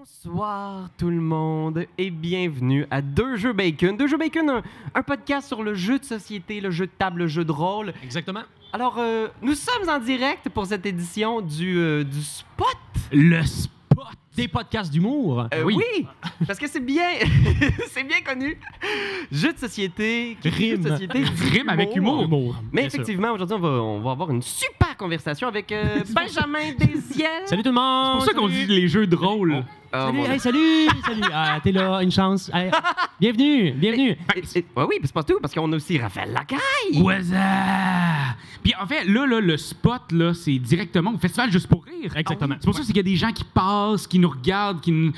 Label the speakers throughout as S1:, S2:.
S1: Bonsoir tout le monde et bienvenue à Deux Jeux Bacon. Deux Jeux Bacon, un, un podcast sur le jeu de société, le jeu de table, le jeu de rôle.
S2: Exactement.
S1: Alors, euh, nous sommes en direct pour cette édition du, euh, du Spot.
S2: Le spot des podcasts d'humour.
S1: Euh, oui. parce que c'est bien, c'est bien connu. Jeu de société, qui dit jeu de
S2: Rime.
S1: société,
S3: Rime avec humour.
S1: Mais
S2: bien
S1: effectivement, aujourd'hui, on va, on va avoir une super conversation avec euh, Benjamin Desiel.
S2: Salut tout le monde.
S3: C'est pour ça qu'on dit les jeux de rôle.
S1: Oh,
S2: Salut, hey, salut, salut. Ah, t'es là, une chance. Hey, bienvenue, bienvenue.
S1: Et- et- ouais, oui, c'est pas tout, parce qu'on a aussi Raphaël Lacaille.
S3: What's up? Puis en fait, là, là, le spot, là, c'est directement au festival Juste pour rire.
S2: Exactement.
S3: C'est pour ça qu'il y a des gens qui passent, qui nous regardent, qui nous...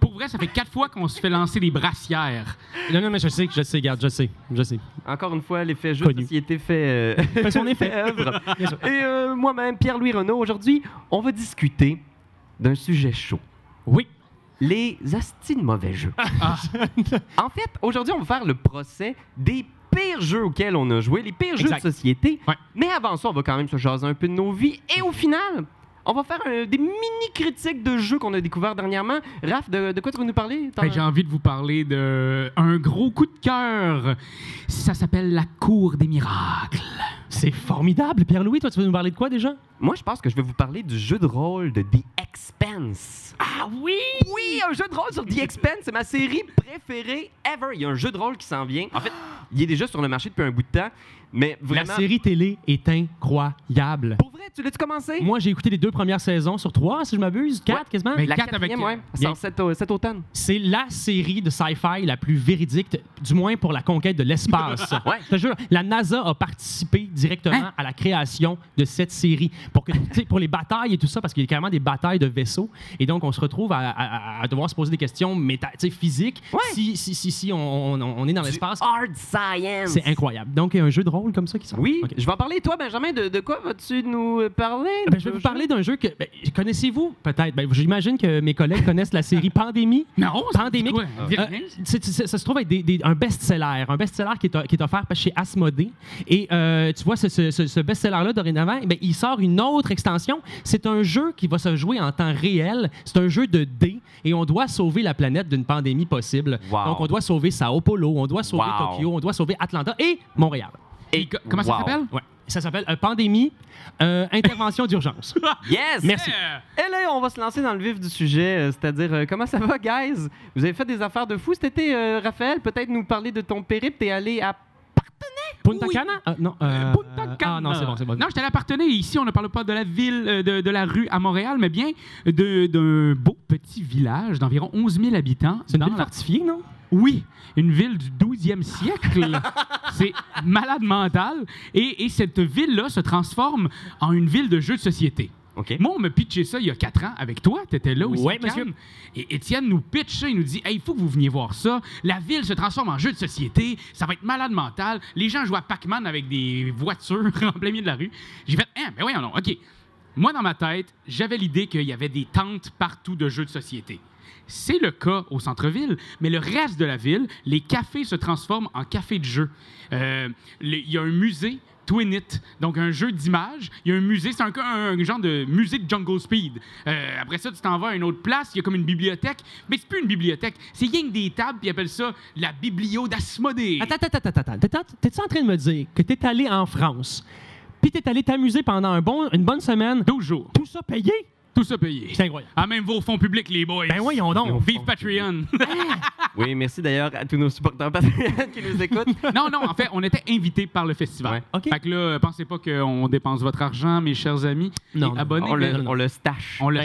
S3: Pour vrai, ça fait quatre fois qu'on se fait lancer des brassières.
S2: Non, non, mais je sais, je sais, garde, je sais, je sais.
S1: Encore une fois, l'effet de
S2: Connu.
S1: société fait, euh,
S2: Fait son effet.
S1: œuvre. Et euh, moi-même, Pierre-Louis Renaud, aujourd'hui, on va discuter d'un sujet chaud.
S2: Oui.
S1: Les astis de mauvais jeux.
S3: Ah.
S1: en fait, aujourd'hui, on va faire le procès des pires jeux auxquels on a joué, les pires jeux de société.
S3: Ouais.
S1: Mais avant ça, on va quand même se jaser un peu de nos vies. Et au final, on va faire des mini-critiques de jeux qu'on a découverts dernièrement. Raph, de, de quoi tu veux nous parler?
S3: Ben, J'ai envie de vous parler de un gros coup de cœur. Ça s'appelle La Cour des miracles.
S2: C'est formidable. Pierre-Louis, toi, tu veux nous parler de quoi déjà?
S1: Moi, je pense que je vais vous parler du jeu de rôle de The Expense.
S2: Ah oui!
S1: Oui, un jeu de rôle sur The Expense, c'est ma série préférée ever. Il y a un jeu de rôle qui s'en vient. En fait, il est déjà sur le marché depuis un bout de temps, mais
S2: La
S1: vraiment.
S2: série télé est incroyable.
S1: Pour vrai, tu l'as-tu commencé?
S2: Moi, j'ai écouté les deux premières saisons sur trois, si je m'abuse. Quatre, quasiment?
S3: Mais
S1: la
S3: quatre avec-
S1: quatrième, ouais. Ça
S2: Bien.
S1: sort cet, au- cet automne.
S2: C'est la série de sci-fi la plus véridique, du moins pour la conquête de l'espace.
S1: Ouais.
S2: Je te jure, la NASA a participé directement
S3: Hein?
S2: à la création de cette série pour que, pour les batailles et tout ça, parce qu'il y a carrément des batailles de vaisseaux. Et donc, on se retrouve à, à- à devoir se poser des questions méta, physiques.
S1: Ouais.
S2: Si, si, si, si on, on- on est dans l'espace,
S1: Hard Science.
S2: c'est incroyable. Donc, il y a un jeu de rôle comme ça qui sort.
S1: Oui, je vais en parler. Toi, Benjamin, de, de quoi vas-tu nous parler?
S2: Ben, je vais vous parler d'un jeu que. ben, connaissez-vous peut-être? Ben, J'imagine que mes collègues connaissent la série Pandémie.
S3: Non? Dis
S2: Euh, ça se trouve être des- des- un best-seller, un best-seller qui est, qui est offert chez Asmodée. Et euh, tu vois, ce, ce- ce- ce best-seller-là, dorénavant, ben, il sort une autre extension. C'est un jeu qui va se jouer en temps réel. C'est un jeu de dés et on doit sauver la planète d'une pandémie possible.
S1: Wow.
S2: Donc, on doit sauver Sao Paulo, on doit sauver
S1: Wow.
S2: Tokyo, on doit sauver Atlanta et Montréal.
S3: Et co- comment ça s'appelle?
S2: Ouais. Ça s'appelle euh, Pandémie, euh, intervention d'urgence.
S1: Yes!
S2: Merci.
S1: Et là, on va se lancer dans le vif du sujet, euh, c'est-à-dire euh, comment ça va, guys? Vous avez fait des affaires de fou cet été, euh, Raphaël? Peut-être nous parler de ton périple. T'es allé à
S2: Punta
S3: Oui.
S2: Cana? Ah, non. euh,
S3: Punta Cana.
S2: Ah non, c'est bon, c'est bon.
S3: Non, j'étais à l'appartenait. Ici, on ne parle pas de la ville, euh, de, de la rue à Montréal, mais bien de- d'un beau petit village d'environ 11 000 habitants.
S2: C'est une ville
S3: la-
S2: fortifiée, non?
S3: Oui, une ville du 12e siècle. C'est malade mental. Et, et cette ville-là se transforme en une ville de jeux de société. Moi, on me pitché ça il y a quatre ans avec toi. Tu étais là aussi.
S2: Monsieur.
S3: Et Étienne nous pitch ça. Il nous dit Hey, il faut que vous veniez voir ça. La ville se transforme en jeu de société. Ça va être malade mental. Les gens jouent à Pac-Man avec des voitures en plein milieu de la rue. J'ai fait Hein, ben voyons, non. OK. Moi, dans ma tête, j'avais l'idée qu'il y avait des tentes partout de jeux de société. C'est le cas au centre-ville, mais le reste de la ville, les cafés se transforment en cafés de jeux. Euh, Il y a un musée, Twin It, donc un jeu d'image. Il y a un musée, c'est un, genre de musée de Jungle Speed. Euh, après ça, tu t'en vas à une autre place, il y a comme une bibliothèque, mais c'est plus une bibliothèque, c'est rien que des tables, puis ils appellent ça la biblio d'Asmodée.
S2: Attends, attends, attends, attends. T'es- T'es-tu en train de me dire que t'es allé en France, puis t'es allé t'amuser pendant un bon, une bonne semaine,
S3: 12 jours,
S2: tout ça payé?
S3: Tout ça payé.
S2: C'est incroyable.
S3: Ah, même vos fonds publics, les boys.
S2: Ben voyons donc.
S3: Vive Patreon.
S1: Oui, merci d'ailleurs à tous nos supporters patriotes qui nous écoutent.
S3: non, non, en fait, on était invités par le festival.
S1: Ouais.
S2: OK.
S3: Fait que là, pensez pas qu'on dépense votre argent, mes chers amis.
S2: Non, non.
S3: abonnez.
S1: On le, on le stash.
S3: on le-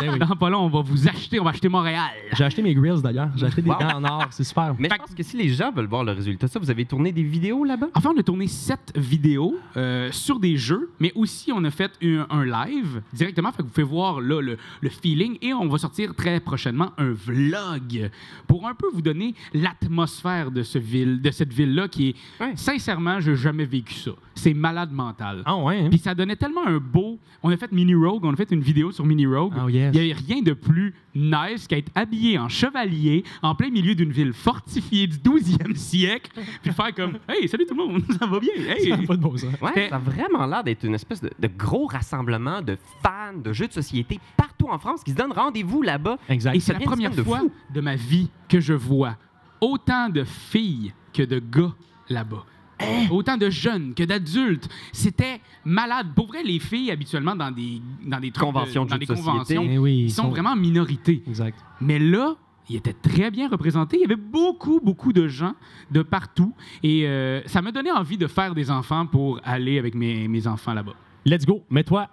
S2: Ben oui.
S3: Dans pas long, on va vous acheter, on va acheter Montréal.
S2: J'ai acheté mes grills d'ailleurs. J'ai acheté des
S1: Wow.
S2: gants en or. C'est super.
S1: Mais je
S3: Fait
S1: pense que si les gens veulent voir le résultat, ça, vous avez tourné des vidéos là-bas?
S3: Enfin, on a tourné sept vidéos euh, sur des jeux, mais aussi on a fait un, un live directement. Fait que vous pouvez voir là le, le feeling et on va sortir très prochainement un vlog pour un peu vous donner l'atmosphère de, ce ville, de cette ville-là qui est,
S1: Ouais.
S3: sincèrement, je n'ai jamais vécu ça. C'est malade mental.
S2: Ah ouais. hein?
S3: Puis ça donnait tellement un beau. On a fait Mini Rogue, on a fait une vidéo sur Mini Rogue.
S2: Oh, yes.
S3: Il n'y a rien de plus nice qu'être habillé en chevalier en plein milieu d'une ville fortifiée du 12e siècle, puis faire comme Hey, salut tout le monde, ça va bien. Hey.
S2: Ça a pas de bon sens.
S1: Ouais, ça a vraiment l'air d'être une espèce de, de gros rassemblement de fans de jeux de société partout en France qui se donnent rendez-vous là-bas.
S2: Exact.
S3: Et c'est la première
S1: de
S3: fois
S1: fou.
S3: de ma vie que je vois autant de filles que de gars là-bas.
S1: Hein?
S3: Autant de jeunes que d'adultes. C'était malade. Pour vrai, les filles, habituellement, dans des, dans des trucs
S1: Conventions de
S3: dans des
S1: de
S3: conventions,
S2: Eh oui,
S3: ils sont vraiment en minorité.
S2: Exact.
S3: Mais là, il était très bien représenté. Il y avait beaucoup, beaucoup de gens de partout. Et euh, ça m'a donné envie de faire des enfants pour aller avec mes, mes enfants là-bas.
S2: Let's go. Mets-toi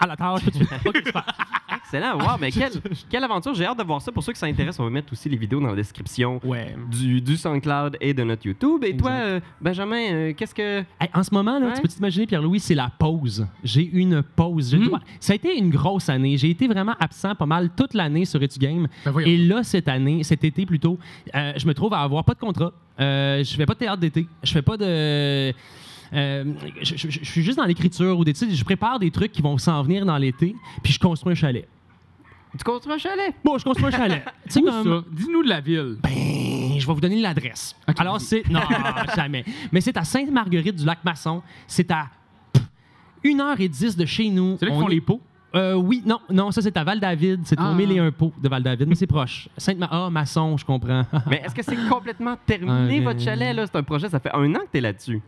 S2: à la tâche.
S1: Excellent. Wow, mais quelle, quelle aventure. J'ai hâte de voir ça. Pour ceux qui s'intéressent, on va mettre aussi les vidéos dans la description
S2: Ouais.
S1: du, du SoundCloud et de notre YouTube. Et toi, euh, Benjamin, euh, qu'est-ce que.
S2: Hey, en ce moment, là,
S1: Ouais.
S2: tu peux t'imaginer, Pierre-Louis, c'est la pause. J'ai une pause.
S3: Mm.
S2: dois- Ça a été une grosse année. J'ai été vraiment absent pas mal toute l'année sur Etu Game.
S3: Ben.
S2: Et là, cette année, cet été plutôt, euh, je me trouve à avoir pas de contrat. Euh, je fais pas de théâtre d'été. Je fais pas de. Euh, je, je- je suis juste dans l'écriture ou des, sais, je prépare des trucs qui vont s'en venir dans l'été, puis je construis un chalet.
S1: Tu construis un chalet?
S2: Bon, je construis un chalet.
S3: Où
S2: comme-
S3: ça? Dis-nous de la ville.
S2: Ben, je vais vous donner l'adresse. Alors, c'est. Non, jamais. Mais c'est à Sainte-Marguerite du Lac-Masson. C'est à pff, 1h10 de chez nous.
S3: C'est là qu'ils
S2: On
S3: font
S2: est-
S3: les pots?
S2: Euh, oui, non, non, ça c'est à Val-David. C'est
S3: Ah.
S2: au mille et un pots de Val-David, mais c'est proche. Sainte-Ma. Ah, Masson, je comprends.
S1: Mais est-ce que c'est complètement terminé,
S2: Ouais,
S1: votre chalet? là? C'est un projet, ça fait un an que tu es là-dessus.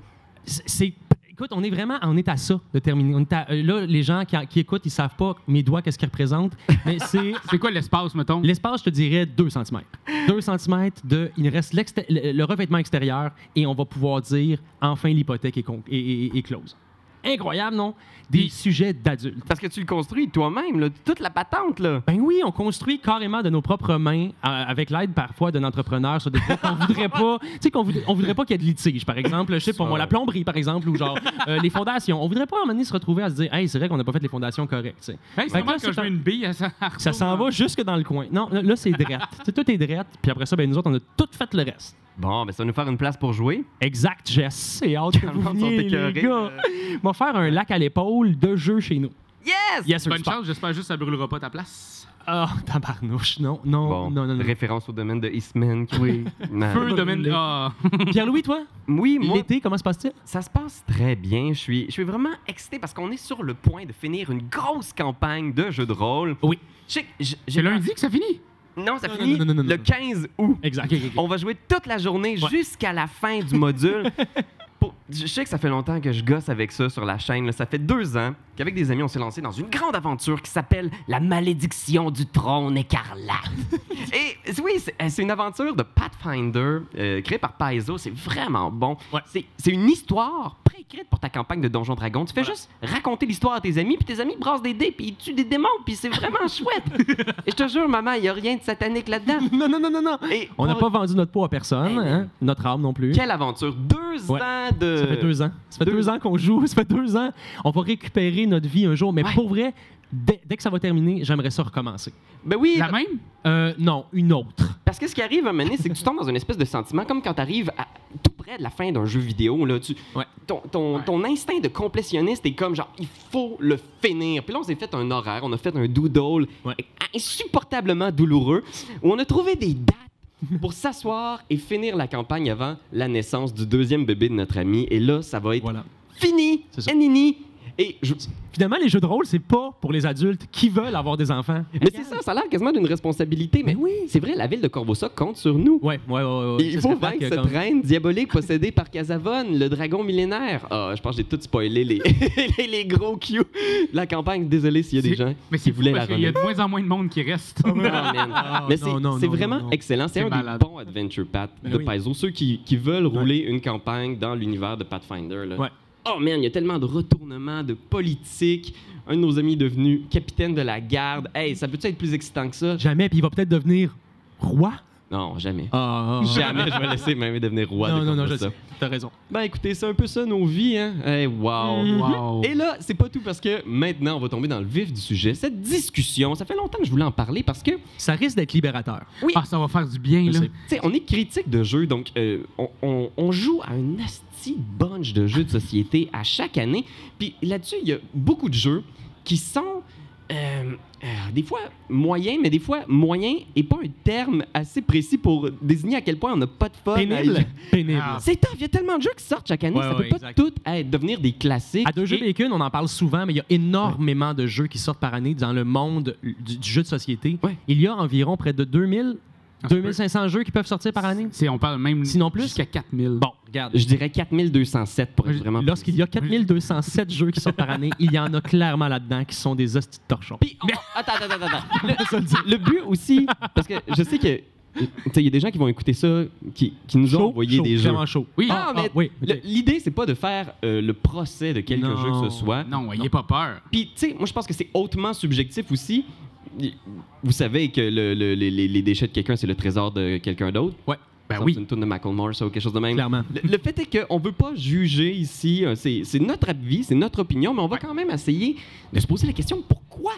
S2: C'est-. Écoute, on est vraiment, on est à ça de terminer. On est à- euh, là, les gens qui, qui écoutent, ils savent pas mes doigts qu'est-ce qu'ils représentent, mais c'est
S3: C'est quoi l'espace, mettons?
S2: l'espace, je te dirais 2 cm. 2 cm de, il reste le, le revêtement extérieur et on va pouvoir dire enfin l'hypothèque est, con- est- est- est close. Incroyable, non? Des
S3: Puis-
S2: sujets d'adultes.
S1: Parce que tu le construis toi-même, toute la patente. là.
S2: Ben oui, on construit carrément de nos propres mains, euh, avec l'aide parfois d'un entrepreneur sur des trucs qu'on voudrait pas. Tu sais, qu'on voudrait, on voudrait pas qu'il y ait de litige, par exemple. Je sais pas moi, la plomberie, par exemple, ou genre euh, les fondations. On voudrait pas à un moment donné se retrouver à se dire, hey, c'est vrai qu'on n'a pas fait les fondations correctes.
S3: Hey, c'est
S2: que là,
S3: je mets
S2: un-
S3: une bille à ça.
S2: Ça s'en va jusque dans le coin. Non, là, c'est drette. Tout est drette. Puis après ça, ben, nous autres, on a tout fait le reste.
S1: Bon, ben ça va nous faire une place pour jouer.
S2: Exact, Jess. C'est hâte que vous veniez, les
S1: écœurés.
S2: gars. On va faire un lac à l'épaule de jeu chez nous.
S1: Yes!
S2: Yes.
S3: Bonne chance, j'espère juste que ça brûlera pas ta place.
S2: Ah, tabarnouche. Non, non,
S1: Bon,
S2: non, non, non.
S1: référence au domaine de Eastman. qui-
S2: Oui.
S3: Feu, domaine.
S2: les-
S3: Ah.
S2: Pierre-Louis, toi?
S1: Oui, moi,
S2: L'été, comment se passe-t-il?
S1: ça se passe très bien. Je suis, je suis vraiment excité parce qu'on est sur le point de finir une grosse campagne de jeux de rôle.
S2: Oui.
S3: C'est
S1: j'ai-
S3: lundi que ça finit?
S1: Non, ça
S2: Non,
S1: finit
S2: non, non, non, non,
S1: le
S2: non.
S1: 15 août.
S2: Exact.
S1: On va jouer toute la journée
S2: Ouais.
S1: jusqu'à la fin du module. Pour- je sais que ça fait longtemps que je gosse avec ça sur la chaîne. là. Ça fait deux ans qu'avec des amis, on s'est lancé dans une grande aventure qui s'appelle La malédiction du trône écarlate. Et oui, c'est c'est une aventure de Pathfinder euh, créée par Paizo. C'est vraiment bon.
S2: Ouais.
S1: C'est une histoire préécrite pour ta campagne de Donjon Dragon. Tu fais
S2: Voilà.
S1: juste raconter l'histoire à tes amis, puis tes amis brassent des dés, puis ils tuent des démons, puis c'est vraiment chouette. Et je te jure, maman, il n'y a rien de satanique là-dedans.
S2: Non, non, non, non, non.
S1: Et
S2: On n'a
S1: pour-
S2: pas vendu notre peau à personne,
S1: Eh,
S2: hein? notre âme non plus.
S1: Quelle aventure! Deux
S2: Ouais.
S1: ans de.
S2: Ça fait deux ans. Ça fait
S1: deux-
S2: deux, ans qu'on joue. Ça fait deux ans. On va récupérer notre vie un jour. Mais
S1: Ouais.
S2: pour vrai, dès, dès que ça va terminer, j'aimerais ça recommencer.
S1: Ben oui,
S3: La même?
S2: Euh, non, une autre.
S1: parce que ce qui arrive à un moment donné, c'est que tu tombes dans une espèce de sentiment comme quand tu arrives tout près de la fin d'un jeu vidéo. Là, tu,
S2: Ouais.
S1: ton, ton,
S3: Ouais.
S1: ton instinct de complétionniste est comme genre, il faut le finir. Puis là, on s'est fait un horaire, on a fait un doodle
S2: Ouais.
S1: insupportablement douloureux où on a trouvé des dates pour s'asseoir et finir la campagne avant la naissance du deuxième bébé de notre ami. Et là, ça va être
S2: Voilà.
S1: fini,
S2: C'est ça.
S1: Enini. Et je,
S2: Finalement, les jeux de rôle, c'est pas pour les adultes qui veulent avoir des enfants.
S1: Mais c'est ça, ça a l'air quasiment d'une responsabilité. Mais
S2: Mais oui.
S1: c'est vrai, la ville de Corvosa compte sur nous.
S2: Ouais, ouais, ouais. ouais, ouais.
S1: Il faut vaincre cette
S2: comme-
S1: reine diabolique possédée par Casavone, le dragon millénaire. Ah, je pense que j'ai tout spoilé les, les, les gros cues de la campagne. Désolé s'il y a des gens
S3: Mais
S1: qui voulaient la
S3: parce qu'il y a de moins en moins de monde qui reste.
S1: Man.
S2: Ah,
S1: Mais c'est vraiment excellent. C'est un
S3: malade.
S1: des bons adventure path de
S2: oui.
S1: Paizo. Ceux qui, qui veulent rouler une campagne dans l'univers de Pathfinder. là.
S2: Ouais.
S1: Oh man, il y a tellement de retournements, de politique. Un de nos amis est devenu capitaine de la garde. Hey, ça peut-être être plus excitant que ça?
S2: Jamais, puis il va peut-être devenir roi?
S1: Non, jamais.
S2: Ah,
S1: Jamais je vais laisser même devenir roi
S2: Non,
S1: de
S2: non, non, je sais. T'as raison.
S1: Ben écoutez, c'est un peu ça nos vies, hein? Hey, wow!
S2: Mhm.
S3: Wow.
S1: Et là, c'est pas tout parce que maintenant, on va tomber dans le vif du sujet. Cette discussion, ça fait longtemps que je voulais en parler parce que,
S2: Ça risque d'être libérateur.
S1: Oui.
S3: Ah, ça va faire du bien,
S2: Je
S3: là.
S2: sais.
S1: sais, on est critique de jeux, donc euh, on, on- on joue à un bunch de jeux de société à chaque année. Puis là-dessus, il y a beaucoup de jeux qui sont euh, euh, des fois moyen, mais des fois moyen est pas un terme assez précis pour désigner à quel point on n'a pas de fun.
S2: Pénible.
S3: Ah.
S1: C'est tough. Il y a tellement de jeux qui sortent chaque année.
S2: Ouais,
S1: ça
S2: ouais,
S1: peut pas
S2: exact.
S1: tout être, devenir des classiques.
S2: À deux jeux
S1: Et-
S2: bacon, on en parle souvent, mais il y a énormément de jeux qui sortent par année dans le monde du, du jeu de société.
S1: Ouais.
S2: Il y a environ près de 2000,
S3: Ah, ça
S2: 2500 jeux qui peuvent sortir par année?
S3: C'est- on parle même
S2: Sinon plus?
S3: jusqu'à 4000.
S2: Bon, regarde.
S1: Je dirais 4207 pour être vraiment.
S2: Lorsqu'il y a 4207 jeux qui sortent par année, il y en a clairement là-dedans qui sont des hosties de torchons.
S1: Puis, on- attends, attends, attends. attends. Le, le but aussi, parce que je sais que. tu sais, Il y a des gens qui vont écouter ça, qui, qui nous ont envoyé
S2: chaud,
S1: des jeux.
S2: Vraiment chaud.
S3: Oui.
S1: Ah, mais
S2: oui.
S1: le-
S2: ok.
S1: l'idée, c'est pas de faire euh, le procès de quelque
S2: Non.
S1: jeu que ce soit.
S3: Non, ayez pas peur.
S1: Puis, tu sais, moi, je pense que c'est hautement subjectif aussi. Vous savez que le- le- les, déchets de quelqu'un, c'est le trésor de quelqu'un d'autre?
S2: Ouais.
S3: Ben oui.
S1: C'est une tune de Macklemore, ça, ou quelque chose de même.
S2: Clairement.
S1: Le, le fait est qu'on veut pas juger ici. euh, C'est notre avis, c'est notre opinion, mais on va quand même essayer de se poser la question pourquoi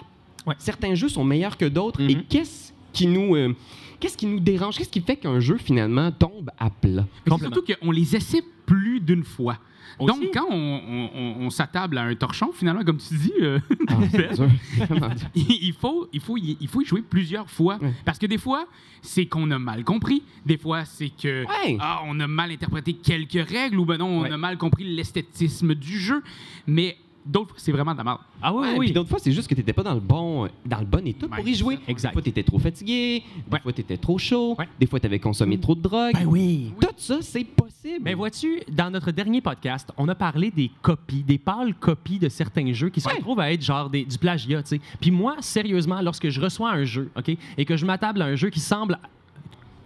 S2: Ouais.
S1: certains jeux sont meilleurs que d'autres et
S2: Mhm.
S1: qu'est-ce qui nous. euh, Qu'est-ce qui nous dérange? Qu'est-ce qui fait qu'un jeu, finalement, tombe à plat?
S3: Surtout qu'on les essaie plus d'une fois.
S2: Aussi.
S3: Donc, quand on, on- on- on s'attable à un torchon, finalement, comme tu dis, euh,
S1: Ah,
S3: il, faut, il, faut y, il faut y jouer plusieurs fois. Parce que des fois, c'est qu'on a mal compris. Des fois, c'est que ah, on a mal interprété quelques règles ou ben non, on a mal compris l'esthétisme du jeu. Mais d'autres fois, c'est vraiment de la merde.
S2: Ah oui,
S1: Ouais,
S2: oui.
S1: Puis d'autres fois, c'est juste que t'étais pas dans le bon, dans le bon état pour y jouer.
S2: Exact.
S1: Des fois, t'étais trop fatigué. Des
S2: Ouais.
S1: fois, t'étais trop chaud.
S2: Ouais.
S1: Des fois, t'avais consommé trop de drogue.
S2: Ben oui.
S1: Tout ça, c'est possible.
S2: Mais vois-tu, dans notre dernier podcast, on a parlé des copies, des pâles copies de certains jeux qui se
S1: Ouais.
S2: retrouvent à être genre des- du plagiat, tu sais. Puis moi, sérieusement, lorsque je reçois un jeu, OK, et que je m'attable à un jeu qui semble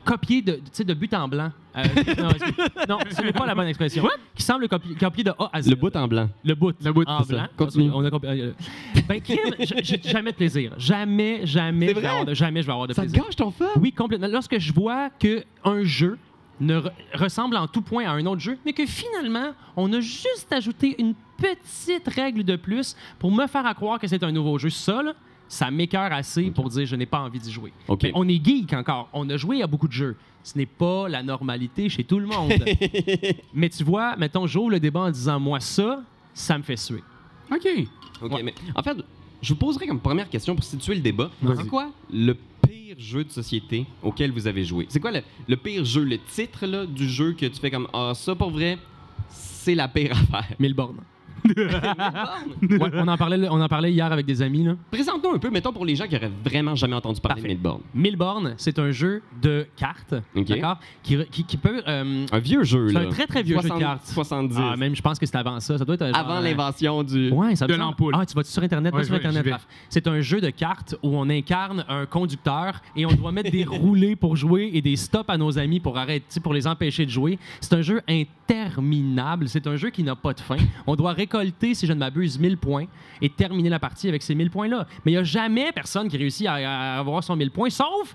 S2: copié de, tu sais, de but en blanc. euh, non, ce n'est pas la bonne expression. Qui semble copier, copier de A à Z.
S1: le bout en blanc.
S2: Le bout.
S3: Le bout,
S2: en
S1: ça.
S2: blanc.
S1: Continue.
S2: On a compris- euh, ben, Kim, j- j'ai jamais de plaisir. Jamais, jamais,
S1: C'est
S2: je vais
S1: vrai?
S2: avoir de, jamais je vais avoir de
S1: Ça te
S2: plaisir.
S1: gâche ton fun?
S2: Oui, complètement. Lorsque je vois qu'un jeu ne re- ressemble en tout point à un autre jeu, mais que finalement, on a juste ajouté une petite règle de plus pour me faire à croire que c'est un nouveau jeu. Ça, là, ça m'écœure assez pour dire je n'ai pas envie d'y jouer. Mais on est geek encore. On a joué à beaucoup de jeux. Ce n'est pas la normalité chez tout le monde. mais tu vois, mettons, j'ouvre le débat en disant moi ça, ça me fait suer.
S3: OK.
S1: OK,
S2: Ouais.
S1: mais en fait, je vous poserai comme première question pour situer le débat. C'est quoi le pire jeu de société auquel vous avez joué? C'est quoi le, le pire jeu, le titre là, du jeu que tu fais comme Ah, ça pour vrai, c'est la pire affaire?
S2: Mille bornes. Ouais, on, en parlait, on en parlait hier avec des amis. Là.
S1: Présente-nous un peu, mettons, pour les gens qui auraient vraiment jamais entendu parler
S2: Parfait.
S1: de Midborn.
S2: Milborn, c'est un jeu de cartes,
S1: OK.
S2: d'accord, qui, qui, qui peut. euh,
S1: Un vieux jeu,
S2: c'est
S1: là.
S2: un très très vieux jeu de
S1: 60
S2: cartes.
S1: 70.
S2: Ah, même, je pense que c'est avant ça. Ça doit être euh, genre,
S1: Avant
S2: euh,
S1: l'invention du.
S2: Ouais, ça me
S3: De
S2: semble.
S3: l'ampoule.
S2: Ah, tu vas sur Internet?
S3: Ouais,
S2: Va sur
S3: je vais-
S2: Internet,
S3: j'y vais.
S2: Raph? C'est un jeu de cartes où on incarne un conducteur et on doit mettre des roulés pour jouer et des stops à nos amis pour arrêter, pour les empêcher de jouer. C'est un jeu interminable. C'est un jeu qui n'a pas de fin. On doit récolter, si je ne m'abuse, 1000 points et terminer la partie avec ces 1000 points-là. Mais il n'y a jamais personne qui réussit à, à avoir son 1000 points, sauf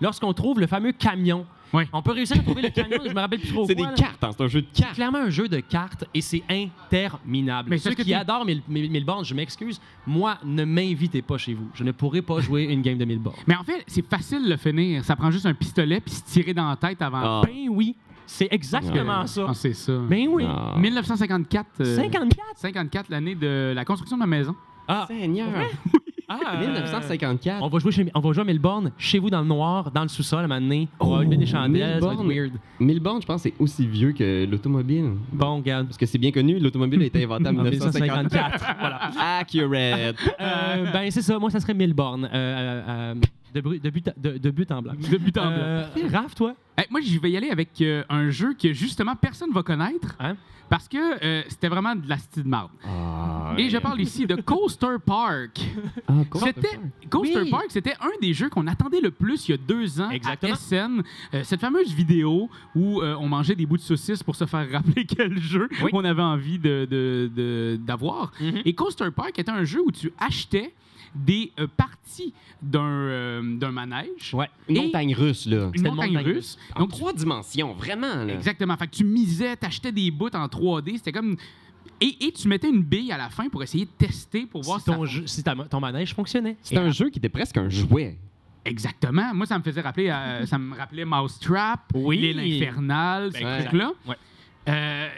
S2: lorsqu'on trouve le fameux camion. On peut réussir à trouver le camion, je me rappelle plus trop
S1: C'est des
S2: là.
S1: cartes, hein, c'est un jeu de cartes.
S2: clairement un jeu de cartes et c'est interminable.
S3: Mais
S2: Ceux qui adorent mille, mille, mille bornes, je m'excuse, moi, ne m'invitez pas chez vous. Je ne pourrai pas jouer une game de 1000 bornes.
S3: Mais en fait, c'est facile de le finir. Ça prend juste un pistolet puis se tirer dans la tête avant.
S1: Ah.
S2: Ben oui, c'est exactement ça.
S3: Ah, c'est ça.
S2: Ben oui.
S1: Ah.
S3: 1954. euh,
S2: 54?
S3: 54, l'année de la construction de ma maison.
S2: Ah,
S1: Seigneur.
S2: ah, euh,
S1: 1954.
S2: On va, jouer chez, on va jouer à Milborn, chez vous dans le noir, dans le sous-sol, à un moment donné. On va allumer des chandelles, ça va être
S1: Milborn.
S2: weird.
S1: Milborn, je pense, c'est aussi vieux que l'automobile.
S2: Bon, regarde.
S1: Parce que c'est bien connu, l'automobile a été inventée en
S2: En
S1: 1954.
S2: 1954. voilà.
S1: Accurate.
S2: Euh, ben, c'est ça. Moi, ça serait Milborn. Euh, euh, euh, de, bru- de, but, de, de but en blanc.
S3: De but en blanc.
S2: Euh, Raph, toi?
S3: Moi, je vais y aller avec euh, un jeu que justement personne va connaître
S2: Hein?
S3: parce que euh, c'était vraiment de la style de marde.
S1: Ah,
S3: Et je parle ici de Coaster Park.
S1: Ah?
S3: C'était Coaster
S2: Oui.
S3: Park, c'était un des jeux qu'on attendait le plus il y a deux ans
S2: Exactement.
S3: à SN. Euh, cette fameuse vidéo où euh, on mangeait des bouts de saucisse pour se faire rappeler quel jeu
S2: Oui.
S3: on avait envie de- de- de- d'avoir.
S2: Mhm.
S3: Et Coaster Park était un jeu où tu achetais des euh, parties d'un euh, d'un manège.
S2: Ouais.
S1: Une
S3: Et-
S1: montagne russe, là.
S3: Une montagne
S2: montagne
S3: russe.
S1: En
S3: Donc,
S1: trois dimensions, vraiment, là.
S3: Exactement. Fait que tu misais, t'achetais des bouts en 3D. C'était comme. Et, et tu mettais une bille à la fin pour essayer de tester pour voir
S2: si ton, jeu- si ta- ton manège fonctionnait.
S1: C'était un jeu qui était presque un jouet.
S3: Exactement. Moi, ça me faisait rappeler, euh, ça me rappelait Mousetrap,
S2: Oui.
S3: l'île infernale,
S2: Ben,
S3: ces
S1: ouais.
S3: trucs-là.
S2: Ouais.
S3: Euh,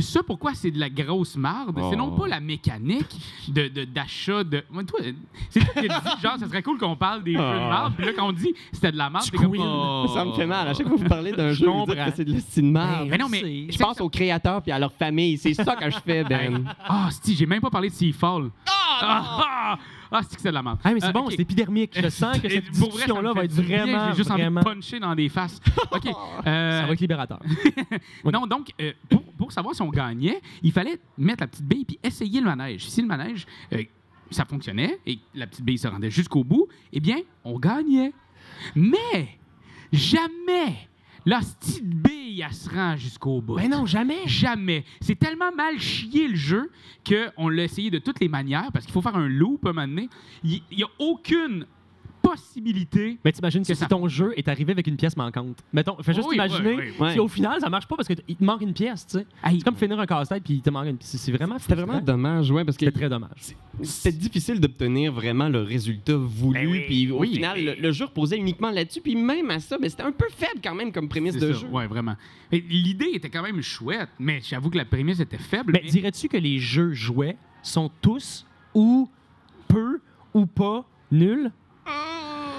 S3: ça, pourquoi c'est de la grosse marde? C'est non
S1: Oh.
S3: pas la mécanique de, de- d'achat de. Moi, toi, c'est toi qui dit, genre, ça serait cool qu'on parle des jeux de marde, puis là, quand on dit c'était de la marde, c'est comme. Oh.
S1: Ça me fait mal. À chaque fois que vous parlez d'un jeu, vous dites que c'est de l'estime marde.
S3: Mais non, mais.
S2: C'est-
S1: Je pense aux créateurs puis à leur famille. C'est ça que je fais, Ben.
S3: Ah, si, j'ai même pas parlé de Seafall. Ah, ah, ah, c'est que c'est de la merde.
S2: Ah, mais c'est
S3: Euh,
S2: bon, c'est épidermique. Je sens que
S3: Et
S2: cette discussion-là va être vraiment,
S3: J'ai juste
S2: vraiment...
S3: envie de puncher dans des faces. OK. euh,
S2: Ça va être libérateur.
S3: non, donc, euh, pour, pour savoir si on gagnait, il fallait mettre la petite bille puis essayer le manège. Si le manège, euh, ça fonctionnait et la petite bille se rendait jusqu'au bout, eh bien, on gagnait. Mais, jamais la petite bille, elle se rend jusqu'au bout.
S2: Mais non, jamais.
S3: Jamais. C'est tellement mal chié le jeu qu'on l'a essayé de toutes les manières parce qu'il faut faire un loop à un moment donné. Il n'y a aucune possibilité.
S2: Mais t'imagines que
S3: Que
S2: si
S3: ça-
S2: ton jeu est arrivé avec une pièce manquante. Mettons, fais juste
S3: Oui,
S2: imaginer
S3: oui,
S1: oui.
S2: si au final ça marche pas parce qu'il te manque une pièce, tu sais.
S3: Hey,
S2: C'est comme finir un casse-tête puis il te manque une pièce. C'est vraiment
S1: C'était vraiment dommage, ouais, parce que
S2: C'était très dommage.
S1: c'était difficile d'obtenir vraiment le résultat voulu.
S3: Ben oui,
S1: puis au
S3: oui,
S1: final, le, le jeu reposait uniquement là-dessus. Puis même à ça, ben, c'était un peu faible quand même comme prémisse de
S3: ça.
S1: jeu.
S3: Ouais, vraiment. L'idée était quand même chouette, mais j'avoue que la prémisse était faible.
S2: Mais- dirais-tu que les jeux jouets sont tous ou peu ou pas nuls?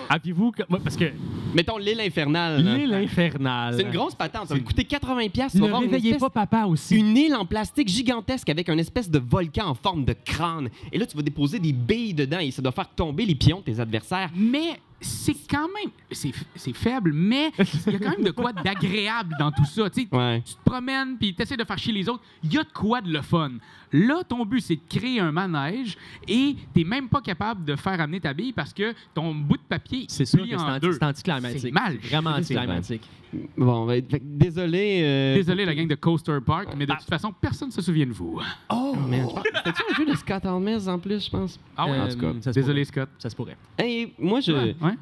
S2: Ouais, Parce que
S1: Mettons l'île infernale.
S2: l'île infernale...
S1: C'est une grosse patente. Ça va te coûter 80$. piastres. Tu
S2: Ne réveillez
S1: espèce-
S2: pas papa aussi.
S1: Une île en plastique gigantesque avec un espèce de volcan en forme de crâne. Et là, tu vas déposer des billes dedans et ça doit faire tomber les pions de tes adversaires.
S3: Mais c'est quand même. C'est c'est faible, mais il y a quand même de quoi d'agréable dans tout ça. Tu sais,
S1: Ouais.
S3: tu te promènes puis tu essaies de faire chier les autres. Il y a de quoi de le fun. Là, ton but, c'est de créer un manège et tu même pas capable de faire amener ta bille parce que ton bout de papier
S2: C'est sûr que c'est
S3: en
S2: anti-
S3: deux.
S2: c'est anticlimatique.
S3: C'est mal.
S2: C'est Vraiment anticlimatique.
S1: Bon, ben, fait désolé. euh,
S3: Désolé, la gang de Coaster Park, mais de toute façon, personne ne se souvient de vous.
S1: Oh, man. C'était-tu un jeu de Scott Almes en plus, je pense?
S3: Ah ouais,
S2: Euh,
S3: en tout cas.
S2: ça se
S3: Désolé,
S2: pourrait.
S3: Scott.
S2: Ça se pourrait.
S1: Hey, moi, je.
S3: Ouais,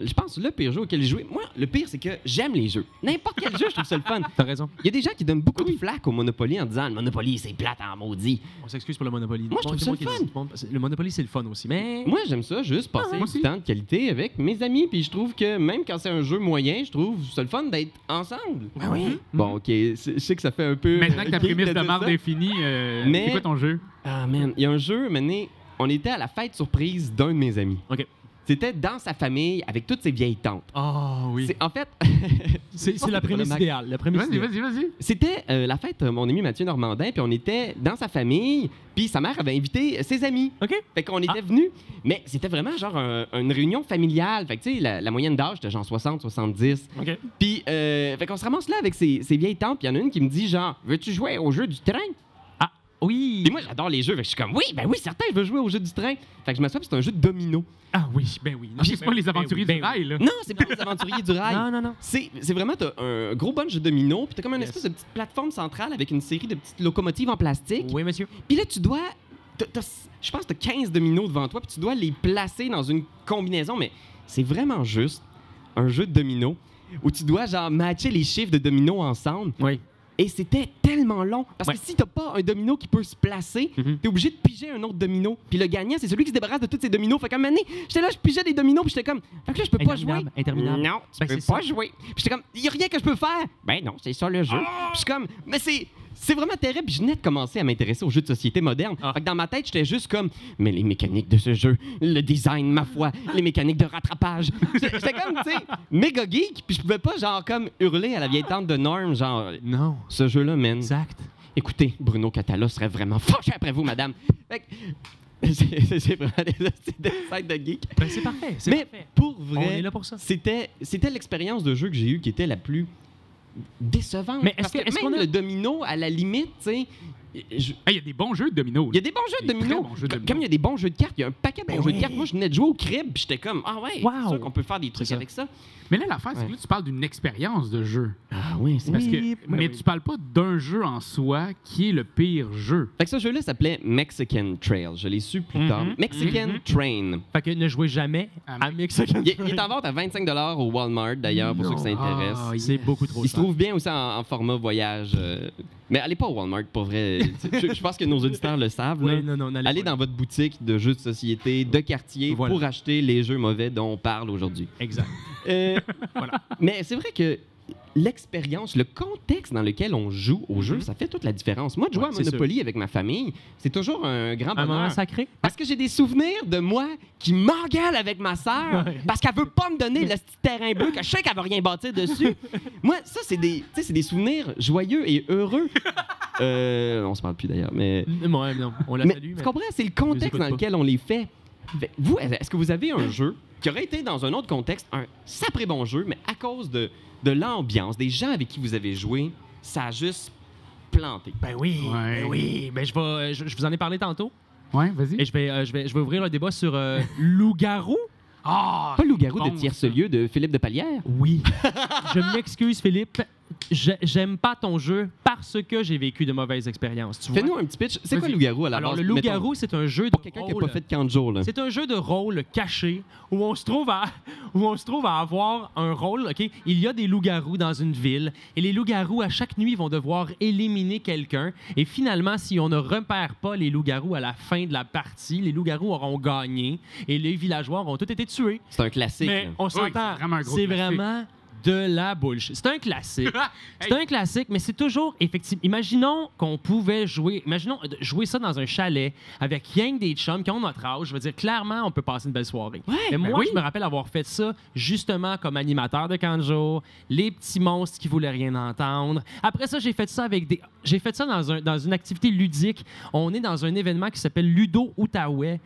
S1: Je pense le pire jeu auquel j'ai joué. Moi, le pire, c'est que j'aime les jeux. N'importe quel jeu, je trouve ça le fun.
S2: T'as raison.
S1: Il y a des gens qui donnent beaucoup de flack au Monopoly en disant le Monopoly, c'est plate en maudit.
S2: On s'excuse pour le Monopoly.
S1: Moi, je trouve ça le fun.
S2: Le Monopoly, c'est le fun aussi. Mais.
S1: Moi, j'aime ça, juste passer
S3: moi
S1: du temps de qualité avec mes amis. Puis je trouve que même quand c'est un jeu moyen, je trouve ça le fun d'être ensemble.
S2: Ben oui.
S1: Bon, ok, c'est- je sais que ça fait un peu.
S3: Maintenant que ta prémisse de marde est finie, euh,
S1: Mais-
S3: c'est quoi ton jeu?
S1: Ah, man, il y a un jeu, mené. On était à la fête surprise d'un de mes amis.
S2: OK.
S1: C'était dans sa famille avec toutes ses vieilles tantes.
S2: Ah oui.
S1: C'est- En fait,
S2: C'est c'est la prémisse idéale. La prémisse
S3: Vas-y, vas-y, vas-y.
S1: C'était euh, la fête de mon ami Mathieu Normandin, puis on était dans sa famille, puis sa mère avait invité ses amis.
S2: OK.
S1: Fait qu'on était
S2: Ah.
S1: venus, mais c'était vraiment genre un- une réunion familiale. Fait que tu sais, la, la moyenne d'âge était genre 60, 70.
S2: OK.
S1: Puis, euh, fait qu'on se ramasse là avec ses, ses vieilles tantes, puis il y en a une qui me dit genre, veux-tu jouer au jeu du train?
S2: Oui.
S1: Puis moi, j'adore les jeux, fait que je suis comme, oui, ben oui, certain, je veux jouer au jeu du train. Fait que je m'assois, c'est un jeu de domino.
S2: Ah oui, ben oui. Non,
S3: c'est pas
S2: ben-
S3: les
S2: ben
S3: aventuriers
S2: oui,
S3: du
S2: ben
S3: rail, là.
S1: Non, c'est pas les aventuriers du rail.
S2: Non, non, non.
S1: C'est c'est vraiment t'as un gros bunch de dominos, puis t'as comme une
S2: Yes.
S1: espèce de petite plateforme centrale avec une série de petites locomotives en plastique.
S2: Oui, monsieur.
S1: Puis là, tu dois. t'as- t'as- Je pense que tu as 15 dominos devant toi, puis tu dois les placer dans une combinaison, mais c'est vraiment juste un jeu de dominos où tu dois genre matcher les chiffres de dominos ensemble.
S2: Oui.
S1: Et c'était tellement long. Parce
S2: Ouais.
S1: que si t'as pas un domino qui peut se placer,
S2: Mhm.
S1: t'es obligé de piger un autre domino. Puis le gagnant, c'est celui qui se débarrasse de tous ces dominos. Fait comme année, j'étais là, je pigeais des dominos, puis j'étais comme, fait que là, je peux pas jouer.
S2: Interminable.
S1: Non, tu
S2: Ben,
S1: peux
S2: c'est
S1: pas
S2: ça.
S1: jouer. Puis j'étais comme, y a rien que je peux faire. Ben non, c'est ça le jeu. Puis je suis comme, mais c'est. C'est vraiment terrible. Je venais de commencer à m'intéresser aux jeux de société modernes.
S2: Ah.
S1: Fait que dans ma tête, j'étais juste comme, mais les mécaniques de ce jeu, le design, ma foi, les mécaniques de rattrapage. J'étais comme, tu sais, méga geek. Puis je pouvais pas, genre, comme hurler à la vieille tante de Norm, genre,
S2: Non.
S1: ce jeu-là, man.
S2: Exact.
S1: Écoutez, Bruno Catala serait vraiment fâché après vous, madame. Fait que- c'est vraiment des sites de geek.
S2: Ben, c'est parfait.
S1: Mais
S2: parfait.
S1: pour vrai, c'était l'expérience de jeu que j'ai eue qui était la plus décevante.
S2: Mais est-ce
S1: Parce
S2: que- est-ce
S1: même
S2: qu'on a-
S1: le domino, à la limite, tu sais, je-
S3: Ah, Il y a des bons jeux de dominos.
S1: il y a des bons jeux de domino.
S3: bons jeux de
S1: Comme-
S3: domino.
S1: Comme il y a des bons jeux de cartes, il y a un paquet de bons
S2: Ben
S1: jeux de cartes. Moi, je venais de jouer au crib, j'étais comme, ah ouais,
S2: Wow.
S1: c'est sûr qu'on peut faire des trucs
S2: ça.
S1: avec ça.
S3: Mais là, l'affaire, c'est que là, tu parles d'une expérience de jeu.
S1: Ah oui, c'est
S3: Parce
S2: Oui,
S3: que,
S2: oui,
S3: mais
S2: oui.
S3: tu parles pas d'un jeu en soi qui est le pire jeu.
S1: Fait que ce jeu-là s'appelait Mexican Trail. Je l'ai su plus tard.
S2: Mhm.
S1: Mexican
S3: Mhm.
S1: Train.
S2: Fait que ne jouez jamais
S3: Ah,
S2: à Mexican
S1: Il, il est en vente à 25 au Walmart, d'ailleurs, pour ceux que ça
S2: Non.
S1: intéresse.
S3: Ah,
S2: C'est beaucoup trop
S1: Il se trouve bien aussi en, en format voyage. euh, Mais allez pas au Walmart, pour vrai. je, je pense que nos auditeurs le savent. là.
S2: Oui, non, non, n'allez
S1: Allez dans votre boutique de jeux de société, de quartier,
S2: Voilà.
S1: pour acheter les jeux mauvais dont on parle aujourd'hui.
S2: Exact.
S1: Euh,
S2: Voilà.
S1: Mais c'est vrai que l'expérience, le contexte dans lequel on joue au jeu,
S2: Mhm.
S1: ça fait toute la différence. Moi, de jouer
S2: Ouais,
S1: à Monopoly avec ma famille, c'est toujours un grand
S2: Un moment
S1: bonheur.
S2: sacré?
S1: Parce que j'ai des souvenirs de moi qui m'engueule avec ma sœur
S2: Ouais.
S1: parce qu'elle veut pas me donner le petit terrain bleu que je sais qu'elle va rien bâtir dessus. moi, ça, c'est des, des souvenirs joyeux et heureux. Euh, on se parle plus d'ailleurs, mais...
S2: Ouais, non, on l'a
S1: mais
S2: salué.
S1: tu
S2: mais-
S1: comprends? C'est le contexte dans lequel on les fait. Vous, est-ce que vous avez un jeu qui aurait été dans un autre contexte un sacré bon jeu, mais à cause de, de l'ambiance, des gens avec qui vous avez joué, ça a juste planté?
S2: Ben oui,
S3: Ouais.
S2: ben oui. Ben je, vais, je, je vous en ai parlé tantôt.
S3: Ouais, vas-y.
S2: Et je vais, euh, je vais, je vais ouvrir le débat sur euh, loup-garou.
S3: Ah!
S1: Pas Loup-garou
S3: bon,
S1: de Tierce-Lieu de Philippe de Palière?
S2: Oui. je m'excuse, Philippe. J'ai- J'aime pas ton jeu parce que j'ai vécu de mauvaises expériences.
S1: Fais-nous un petit pitch. C'est quoi
S3: Vas-y.
S1: Loup-garou à la
S2: Alors,
S1: base?
S2: le loup-garou, c'est un jeu de
S1: Pour quelqu'un qui n'a
S2: rôle.
S1: pas fait 40 jours.
S2: C'est un jeu de rôle caché où on se trouve à où on se trouve à avoir un rôle. Ok, il y a des loups-garous dans une ville et les loups-garous à chaque nuit vont devoir éliminer quelqu'un et finalement, si on ne repère pas les loups-garous à la fin de la partie, les loups-garous auront gagné et les villageois auront tous été tués.
S1: C'est un classique.
S2: Mais on s'entend,
S3: c'est vraiment un gros
S2: c'est vraiment de la bullshit. C'est un classique. C'est
S3: Hey.
S2: un classique, mais c'est toujours effectivement. Imaginons qu'on pouvait jouer, imaginons euh, jouer ça dans un chalet avec rien des chums qui ont notre âge. Je veux dire, clairement, on peut passer une belle soirée. mais moi,
S3: oui.
S2: je me rappelle avoir fait ça justement comme animateur de Kanjo, les petits monstres qui voulaient rien entendre. Après ça, j'ai fait ça avec des, j'ai fait ça dans un dans une activité ludique. On est dans un événement qui s'appelle Ludo Outaouais.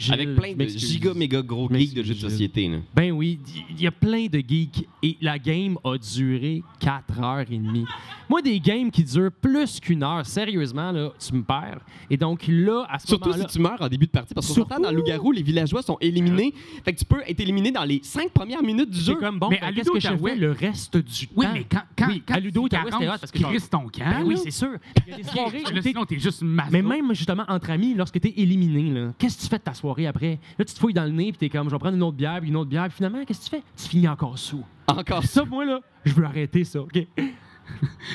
S2: Gilles,
S1: Avec plein de giga méga gros geeks de jeux de société. Là.
S2: Ben oui, il y a plein de geeks et la game a duré 4 heures et demie. Moi, des games qui durent plus qu'une heure, sérieusement, là, tu me perds. Et donc là, à ce
S1: Surtout si
S2: moment-là...
S1: tu meurs en début de partie. Parce qu'on
S2: Surtout-
S1: dans Loup-garou, les villageois sont éliminés. Fait que tu peux être éliminé dans les 5 premières minutes du
S2: C'est
S1: jeu.
S2: comme, bon,
S3: Mais
S2: ben,
S3: à
S2: qu'est-ce
S3: Ludo
S2: que fais? le reste du temps?
S3: Oui, mais quand, quand,
S2: Oui,
S3: quand
S2: à Ludo
S3: tu
S2: c'était parce que genre-
S3: Chris ton camp.
S2: Ben oui, c'est sûr. Il y a des soirées t'es-
S3: sinon, t'es juste.
S2: Mais même, justement, entre amis, lorsque t'es éliminé, qu'est-ce que tu fais de ta soirée? Après? Là, tu te fouilles dans le nez, puis t'es comme, je vais prendre une autre bière, puis une autre bière, puis finalement, qu'est-ce que tu fais? Tu finis encore sous.
S1: Encore
S2: Ça, moi, là, je veux arrêter ça, OK?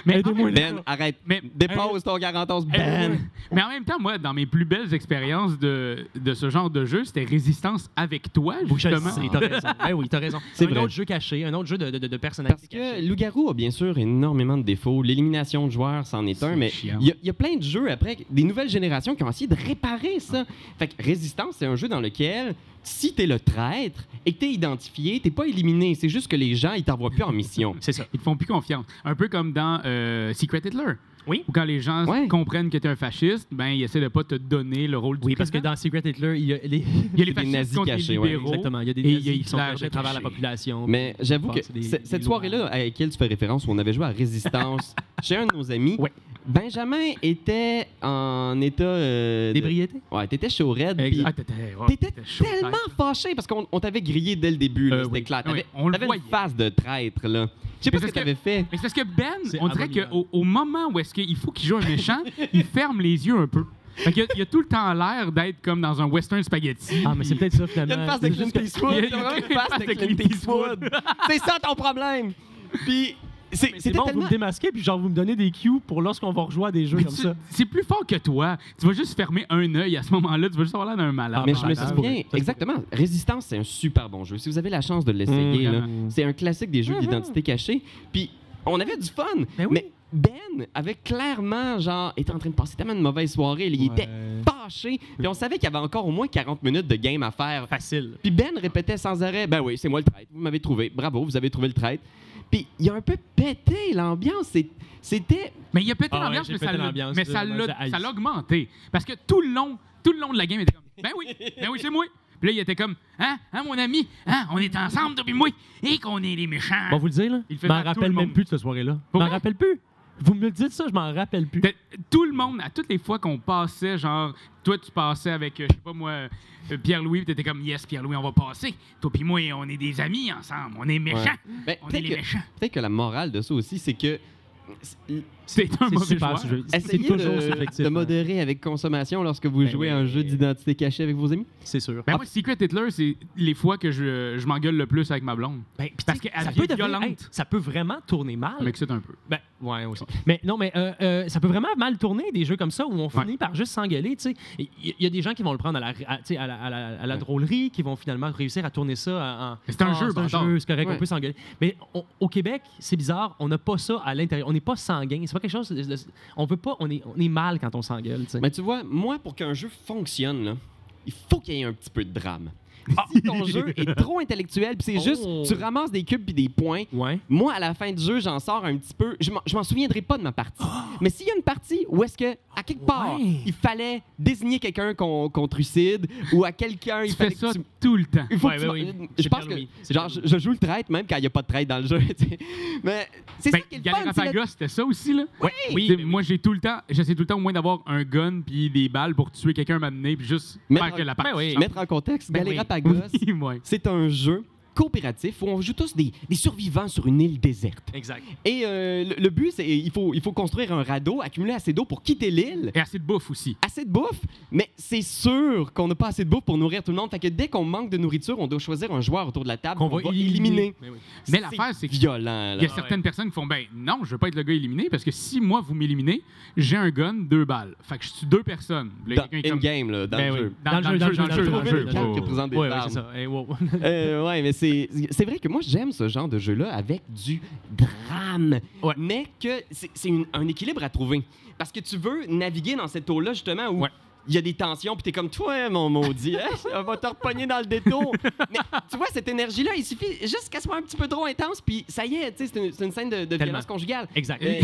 S3: Mais
S2: Aidez-moi.
S1: Ben, arrête.
S3: Mais-
S1: Dépose ton 41
S3: Eh,
S1: Ben.
S3: Mais en même temps, moi, dans mes plus belles expériences de, de ce genre de jeu, c'était Résistance avec toi,
S2: Oui, je le
S3: justement.
S2: sais, t'as raison. Ben oui, t'as raison.
S1: C'est
S2: un
S1: vrai.
S2: autre jeu caché, un autre jeu de, de, de- de personnalité
S1: Parce que
S2: cachée.
S1: Loup-garou a bien sûr énormément de défauts. L'élimination de joueurs, c'en est un, mais il y, y a plein de jeux après, des nouvelles générations qui ont essayé de réparer ça. Fait que Résistance, c'est un jeu dans lequel, si t'es le traître et que t'es identifié, t'es pas éliminé. C'est juste que les gens, ils t'envoient plus en mission.
S2: C'est ça.
S3: Ils te font plus confiance. Un peu comme dans euh, Secret Hitler.
S2: Oui.
S3: Où quand les gens
S1: Ouais.
S3: comprennent que tu es un fasciste, ben ils essaient de pas te donner le rôle du
S2: Oui, parce que dans Secret Hitler, il y a les.
S3: il y a les
S1: des
S3: fascistes
S1: nazis
S3: contre
S1: cachés,
S3: les
S1: ouais.
S3: libéraux.
S2: Exactement. Il y a des
S3: Et
S2: nazis qui sont cachés à travers la population.
S1: Mais j'avoue que
S2: c'est des-
S1: cette
S2: lois.
S1: soirée-là à laquelle tu fais référence, où on avait joué à Résistance chez un de nos amis,
S2: Ouais.
S1: Benjamin était en état. euh, de-
S2: D'ébriété?
S1: Ouais, t'étais chaud raide. Puis
S3: Ah, t'étais ouais,
S1: T'étais
S3: t'étais chaud
S1: tellement
S3: tête.
S1: fâché parce qu'on on t'avait grillé dès le début. là,
S2: Euh,
S1: C'était
S2: oui.
S1: clair. T'avais une face de traître, là. Je sais pas ce que
S3: parce que-
S1: t'avais fait.
S3: Mais c'est parce que Ben,
S2: C'est
S3: on dirait qu'au au moment où est-ce qu'il faut qu'il joue un méchant, il ferme les yeux un peu. Fait qu'il a, il a tout le temps l'air d'être comme dans un western spaghetti.
S2: Ah, mais c'est peut-être ça,
S1: Il y
S2: finalement.
S1: a une face de
S2: C'est
S1: Clint Eastwood.
S3: Il y a-
S1: Il y une
S3: il y
S1: face de Clint Eastwood. C'est ça ton problème. Puis, c'est-
S2: bon, vous
S1: tellement.
S2: me démasquez, puis genre, vous me donnez des cues pour lorsqu'on va rejouer à des jeux
S3: Mais
S2: comme
S3: tu-
S2: ça.
S3: C'est plus fort que toi. Tu vas juste fermer un œil à ce moment-là. Tu vas juste avoir l'air d'un malade.
S1: Mais je me souviens, exactement. Résistance, c'est un super bon jeu. Si vous avez la chance de l'essayer,
S3: Mmh,
S1: c'est un classique des jeux
S2: Mhm.
S1: d'identité cachée. Puis, on avait du fun.
S2: Ben oui.
S1: Mais Ben avait clairement, genre, été en train de passer tellement une mauvaise soirée. Il était fâché. Puis, on savait qu'il y avait encore au moins 40 minutes de game à faire.
S2: Facile.
S1: Puis Ben répétait sans arrêt Ben oui, c'est moi le traître. Vous m'avez trouvé. Bravo, vous avez trouvé le traître. Puis il a un peu pété l'ambiance. C'est- C'était.
S3: Mais il a pété
S2: Ah ouais,
S3: l'ambiance, mais, ça l'a- augmenté. Parce que tout le long, tout le long de la game, il était comme Ben oui, ben oui, c'est moi. Puis là, il était comme Hein, hein, mon ami, hein, on est ensemble depuis moi et qu'on est les méchants.
S2: Bon, vous le dire, là,
S3: Il
S2: m'en rappelle
S3: le
S2: même plus de cette soirée-là. M'en rappelle plus. Vous me le dites ça, je m'en rappelle plus.
S3: Tout le monde, à toutes les fois qu'on passait, genre, toi, tu passais avec, euh, je sais pas moi, euh, Pierre-Louis, puis t'étais comme, yes, Pierre-Louis, on va passer. Toi, puis moi, on est des amis ensemble. On est méchants.
S1: Ben,
S3: On est
S1: peut-être
S3: les
S1: que-
S3: méchants.
S1: peut-être que la morale de ça aussi, c'est que. C'est-
S3: C'est un
S2: C'est
S3: mauvais
S2: super
S3: joueur.
S2: ce. C'est
S1: Essayez
S2: toujours
S1: de,
S2: hein.
S1: modérer avec consommation lorsque vous
S2: Ben
S1: jouez à
S2: oui.
S1: un jeu d'identité cachée avec vos amis.
S2: C'est sûr.
S3: Ben moi, Secret Hitler, c'est les fois que je, je m'engueule le plus avec ma blonde.
S2: Ben,
S3: Parce qu'elle
S2: ça peut devenir-
S3: violente.
S2: hey, ça peut vraiment tourner mal.
S3: Ça m'excite un peu.
S2: Ben, ouais, aussi. Mais non, mais euh, euh, ça peut vraiment mal tourner, des jeux comme ça, où on finit par juste s'engueuler, tu sais. Il y, a des gens qui vont le prendre à la, à, tu sais, à la, à la- à la
S1: Ouais.
S2: drôlerie, qui vont finalement réussir à tourner ça en...
S3: Mais c'est un
S2: Ah,
S3: jeu,
S2: c'est un
S3: bâtard.
S2: jeu, c'est correct,
S1: Ouais.
S2: on peut s'engueuler. Mais on- au Québec, c'est bizarre, on n'a pas ça à l'intérieur. On n'est pas sanguin. Pas quelque chose... on veut pas... On est, on est mal quand on s'engueule.
S1: Mais tu vois, moi, pour qu'un jeu fonctionne, il faut qu'il y ait un petit peu de drame. Si ton jeu est trop intellectuel, puis c'est
S2: Oh.
S1: juste, tu ramasses des cubes puis des points,
S2: Ouais.
S1: moi, à la fin du jeu, j'en sors un petit peu. Je m'en- souviendrai pas de ma partie. Mais s'il y a une partie où est-ce que, à quelque part,
S2: Ouais.
S1: il fallait désigner quelqu'un qu'on qu'on trucide ou à quelqu'un, il fallait
S3: fais ça
S1: que tu-
S3: tout le temps.
S1: Il faut
S2: Ouais,
S1: que tu
S2: ouais,
S1: m'en-
S2: oui.
S1: Je pense que genre, je, je joue le traître même quand il n'y a pas de traître dans le jeu. Mais c'est
S3: Ben,
S1: ça qui est le fun.
S3: Galerapaga, c'était ça aussi, là?
S2: Oui,
S3: sais, moi, j'ai tout le temps, j'essaie tout le temps au moins d'avoir un gun puis des balles pour tuer quelqu'un, m'amener puis juste
S1: Mettre
S3: faire
S1: en-
S3: que la partie.
S2: Ben oui.
S1: Mettre en contexte,
S2: Ben Oui,
S3: ouais.
S1: c'est un jeu coopératif où on joue tous des, des survivants sur une île déserte.
S2: Exact.
S1: Et euh, le, le but, c'est il faut, il faut construire un radeau, accumuler assez d'eau pour quitter l'île.
S3: Et assez de bouffe aussi.
S1: Assez de bouffe, mais c'est sûr qu'on n'a pas assez de bouffe pour nourrir tout le monde. Fait que dès qu'on manque de nourriture, on doit choisir un joueur autour de la table
S2: Qu'on va
S1: va
S2: éliminer.
S1: éliminer.
S2: Ben oui.
S3: Mais l'affaire, c'est que
S1: violent.
S3: il y a certaines personnes qui font ben non, je veux pas être le gars éliminé parce que si moi vous m'éliminez, j'ai un gun, deux balles. Fait que je suis deux personnes. Là,
S1: Dans
S3: comme-
S1: in-game, là, dans
S3: Ben
S1: le
S3: oui.
S1: jeu.
S3: Dans, dans le jeu, dans le jeu, dans le jeu. Ouais, ouais,
S2: c'est ça. Hey, wow.
S1: Euh, ouais, mais c'est c'est vrai que moi j'aime ce genre de jeu-là avec du drame,
S2: Ouais.
S1: mais que c'est un équilibre à trouver parce que tu veux naviguer dans cette eau-là justement où
S2: Ouais.
S1: il y a des tensions puis t'es comme toi mon maudit, hein, on va te repogner dans le détour. mais tu vois cette énergie-là, il suffit juste qu'elle soit un petit peu trop intense puis ça y est, c'est une, scène de, violence conjugale.
S2: Exact.
S1: Euh,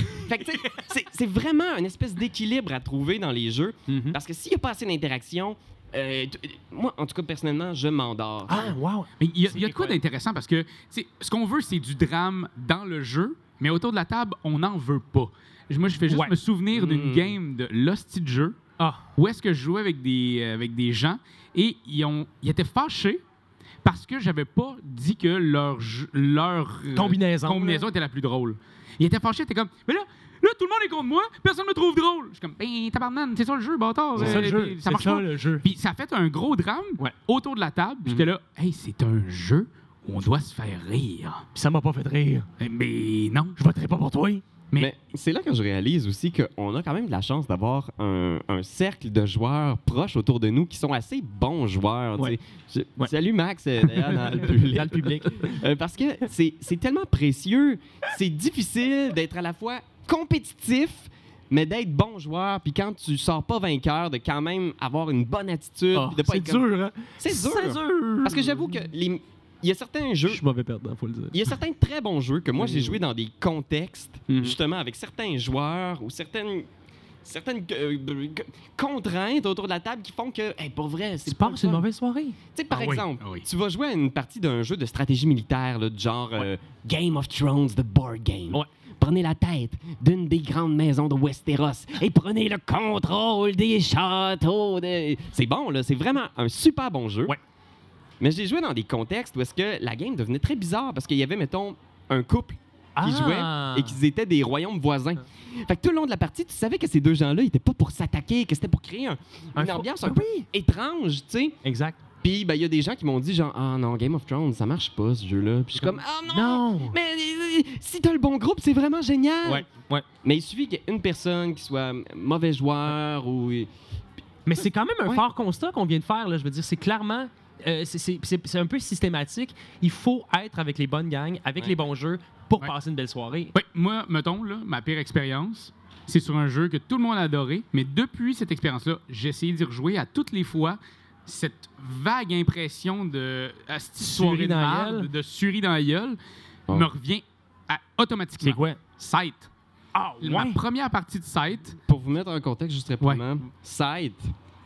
S1: c'est- vraiment une espèce d'équilibre à trouver dans les jeux
S2: Mhm.
S1: parce que s'il n'y a pas assez d'interaction, euh, t- moi en tout cas personnellement je m'endors.
S2: Ah, wow.
S3: Mais il y a, y a de quoi d'intéressant parce que tu sais, ce qu'on veut, c'est du drame dans le jeu, mais autour de la table, on n'en veut pas. Moi, je fais juste
S2: Ouais.
S3: me souvenir d'une
S1: Mm.
S3: game de l'hostie de jeu
S2: Ah,
S3: où est-ce que je jouais avec des, euh, avec des gens et ils, ont, ils étaient fâchés parce que j'avais pas dit que leur, leur euh,
S2: Combinaison,
S3: combinaison était la plus drôle. Ils étaient fâchés, ils étaient comme, mais là, là, tout le monde est contre moi, personne me trouve drôle. Je suis comme, ben, tabarnak, c'est ça le jeu, bâtard.
S2: c'est
S3: euh,
S2: ça le jeu.
S3: puis
S2: C'est
S3: Ça marche
S2: ça
S3: pas.
S2: le jeu.
S3: Puis ça a fait un gros drame
S2: Ouais.
S3: autour de la table. Puis J'étais là, hey, c'est un jeu où on doit se faire rire.
S2: Puis ça m'a pas fait rire.
S3: Eh, Mais non.
S2: Je voterai pas pour toi.
S3: Mais,
S1: Mais c'est là que je réalise aussi qu'on a quand même de la chance d'avoir un, un cercle de joueurs proches autour de nous qui sont assez bons joueurs. tu
S2: Ouais.
S1: sais. Je-
S2: Ouais.
S1: Salut Max, euh, d'ailleurs, dans le public.
S2: Dans le public.
S1: Euh, parce que c'est tellement précieux. C'est difficile d'être à la fois compétitif, mais d'être bon joueur. Puis quand tu sors pas vainqueur, de quand même avoir une bonne attitude.
S2: Ah,
S1: de pas
S2: c'est
S1: comme-
S2: dur, hein?
S1: C'est dur.
S2: C'est dur.
S1: Parce que j'avoue que les- il y a certains
S2: Je
S1: jeux
S2: suis mauvais perdant, faut le dire.
S1: il y a certains très bons jeux que moi j'ai joué dans des contextes,
S2: Mhm.
S1: justement avec certains joueurs ou certaines certaines euh, contraintes autour de la table qui font que, hey, pour vrai, c'est
S2: Tu
S1: pas le
S2: une mauvaise soirée.
S1: Tu sais, par
S3: Ah oui,
S1: exemple,
S3: ah oui.
S1: tu vas jouer à une partie d'un jeu de stratégie militaire, là, du genre euh, Game of Thrones, the board game.
S2: Ouais.
S1: Prenez la tête d'une des grandes maisons de Westeros et prenez le contrôle des châteaux. De... C'est bon, là. C'est vraiment un super bon jeu.
S2: Ouais.
S1: Mais j'ai joué dans des contextes où est-ce que la game devenait très bizarre parce qu'il y avait, mettons, un couple qui
S2: Ah.
S1: jouaient et qu'ils étaient des royaumes voisins. Fait que tout le long de la partie, tu savais que ces deux gens-là n'étaient pas pour s'attaquer, que c'était pour créer un-
S2: Un
S1: une ambiance
S2: Ben
S1: un peu étrange, tu sais.
S2: Exact.
S1: Puis ben, il y a des gens qui m'ont dit genre ah non Game of Thrones ça marche pas ce jeu-là. Puis je suis comme ah non.
S2: Non.
S1: Mais euh, si t'as le bon groupe c'est vraiment génial.
S2: Ouais, ouais.
S1: Mais il suffit qu'il y ait une personne qui soit mauvais joueur ou
S2: Mais c'est quand même un
S1: Ouais.
S2: fort constat qu'on vient de faire. Là. Je veux dire, c'est clairement. euh, c'est- c'est c'est- c'est un peu systématique. Il faut être avec les bonnes gangs, avec
S1: Ouais.
S2: les bons jeux pour
S3: Ouais.
S2: passer une belle soirée.
S3: Oui, moi, mettons, là, ma pire expérience, c'est sur un jeu que tout le monde a adoré, mais depuis cette expérience-là, j'ai essayé d'y rejouer à toutes les fois. Cette vague impression de soirée de
S2: dans la
S3: marde,
S2: gueule?
S3: de surie dans la gueule,
S1: Oh.
S3: me revient à- automatiquement.
S2: C'est quoi?
S3: Sight.
S2: Ah,
S3: Ma première partie de Sight,
S1: pour vous mettre en contexte juste rapidement, Sight,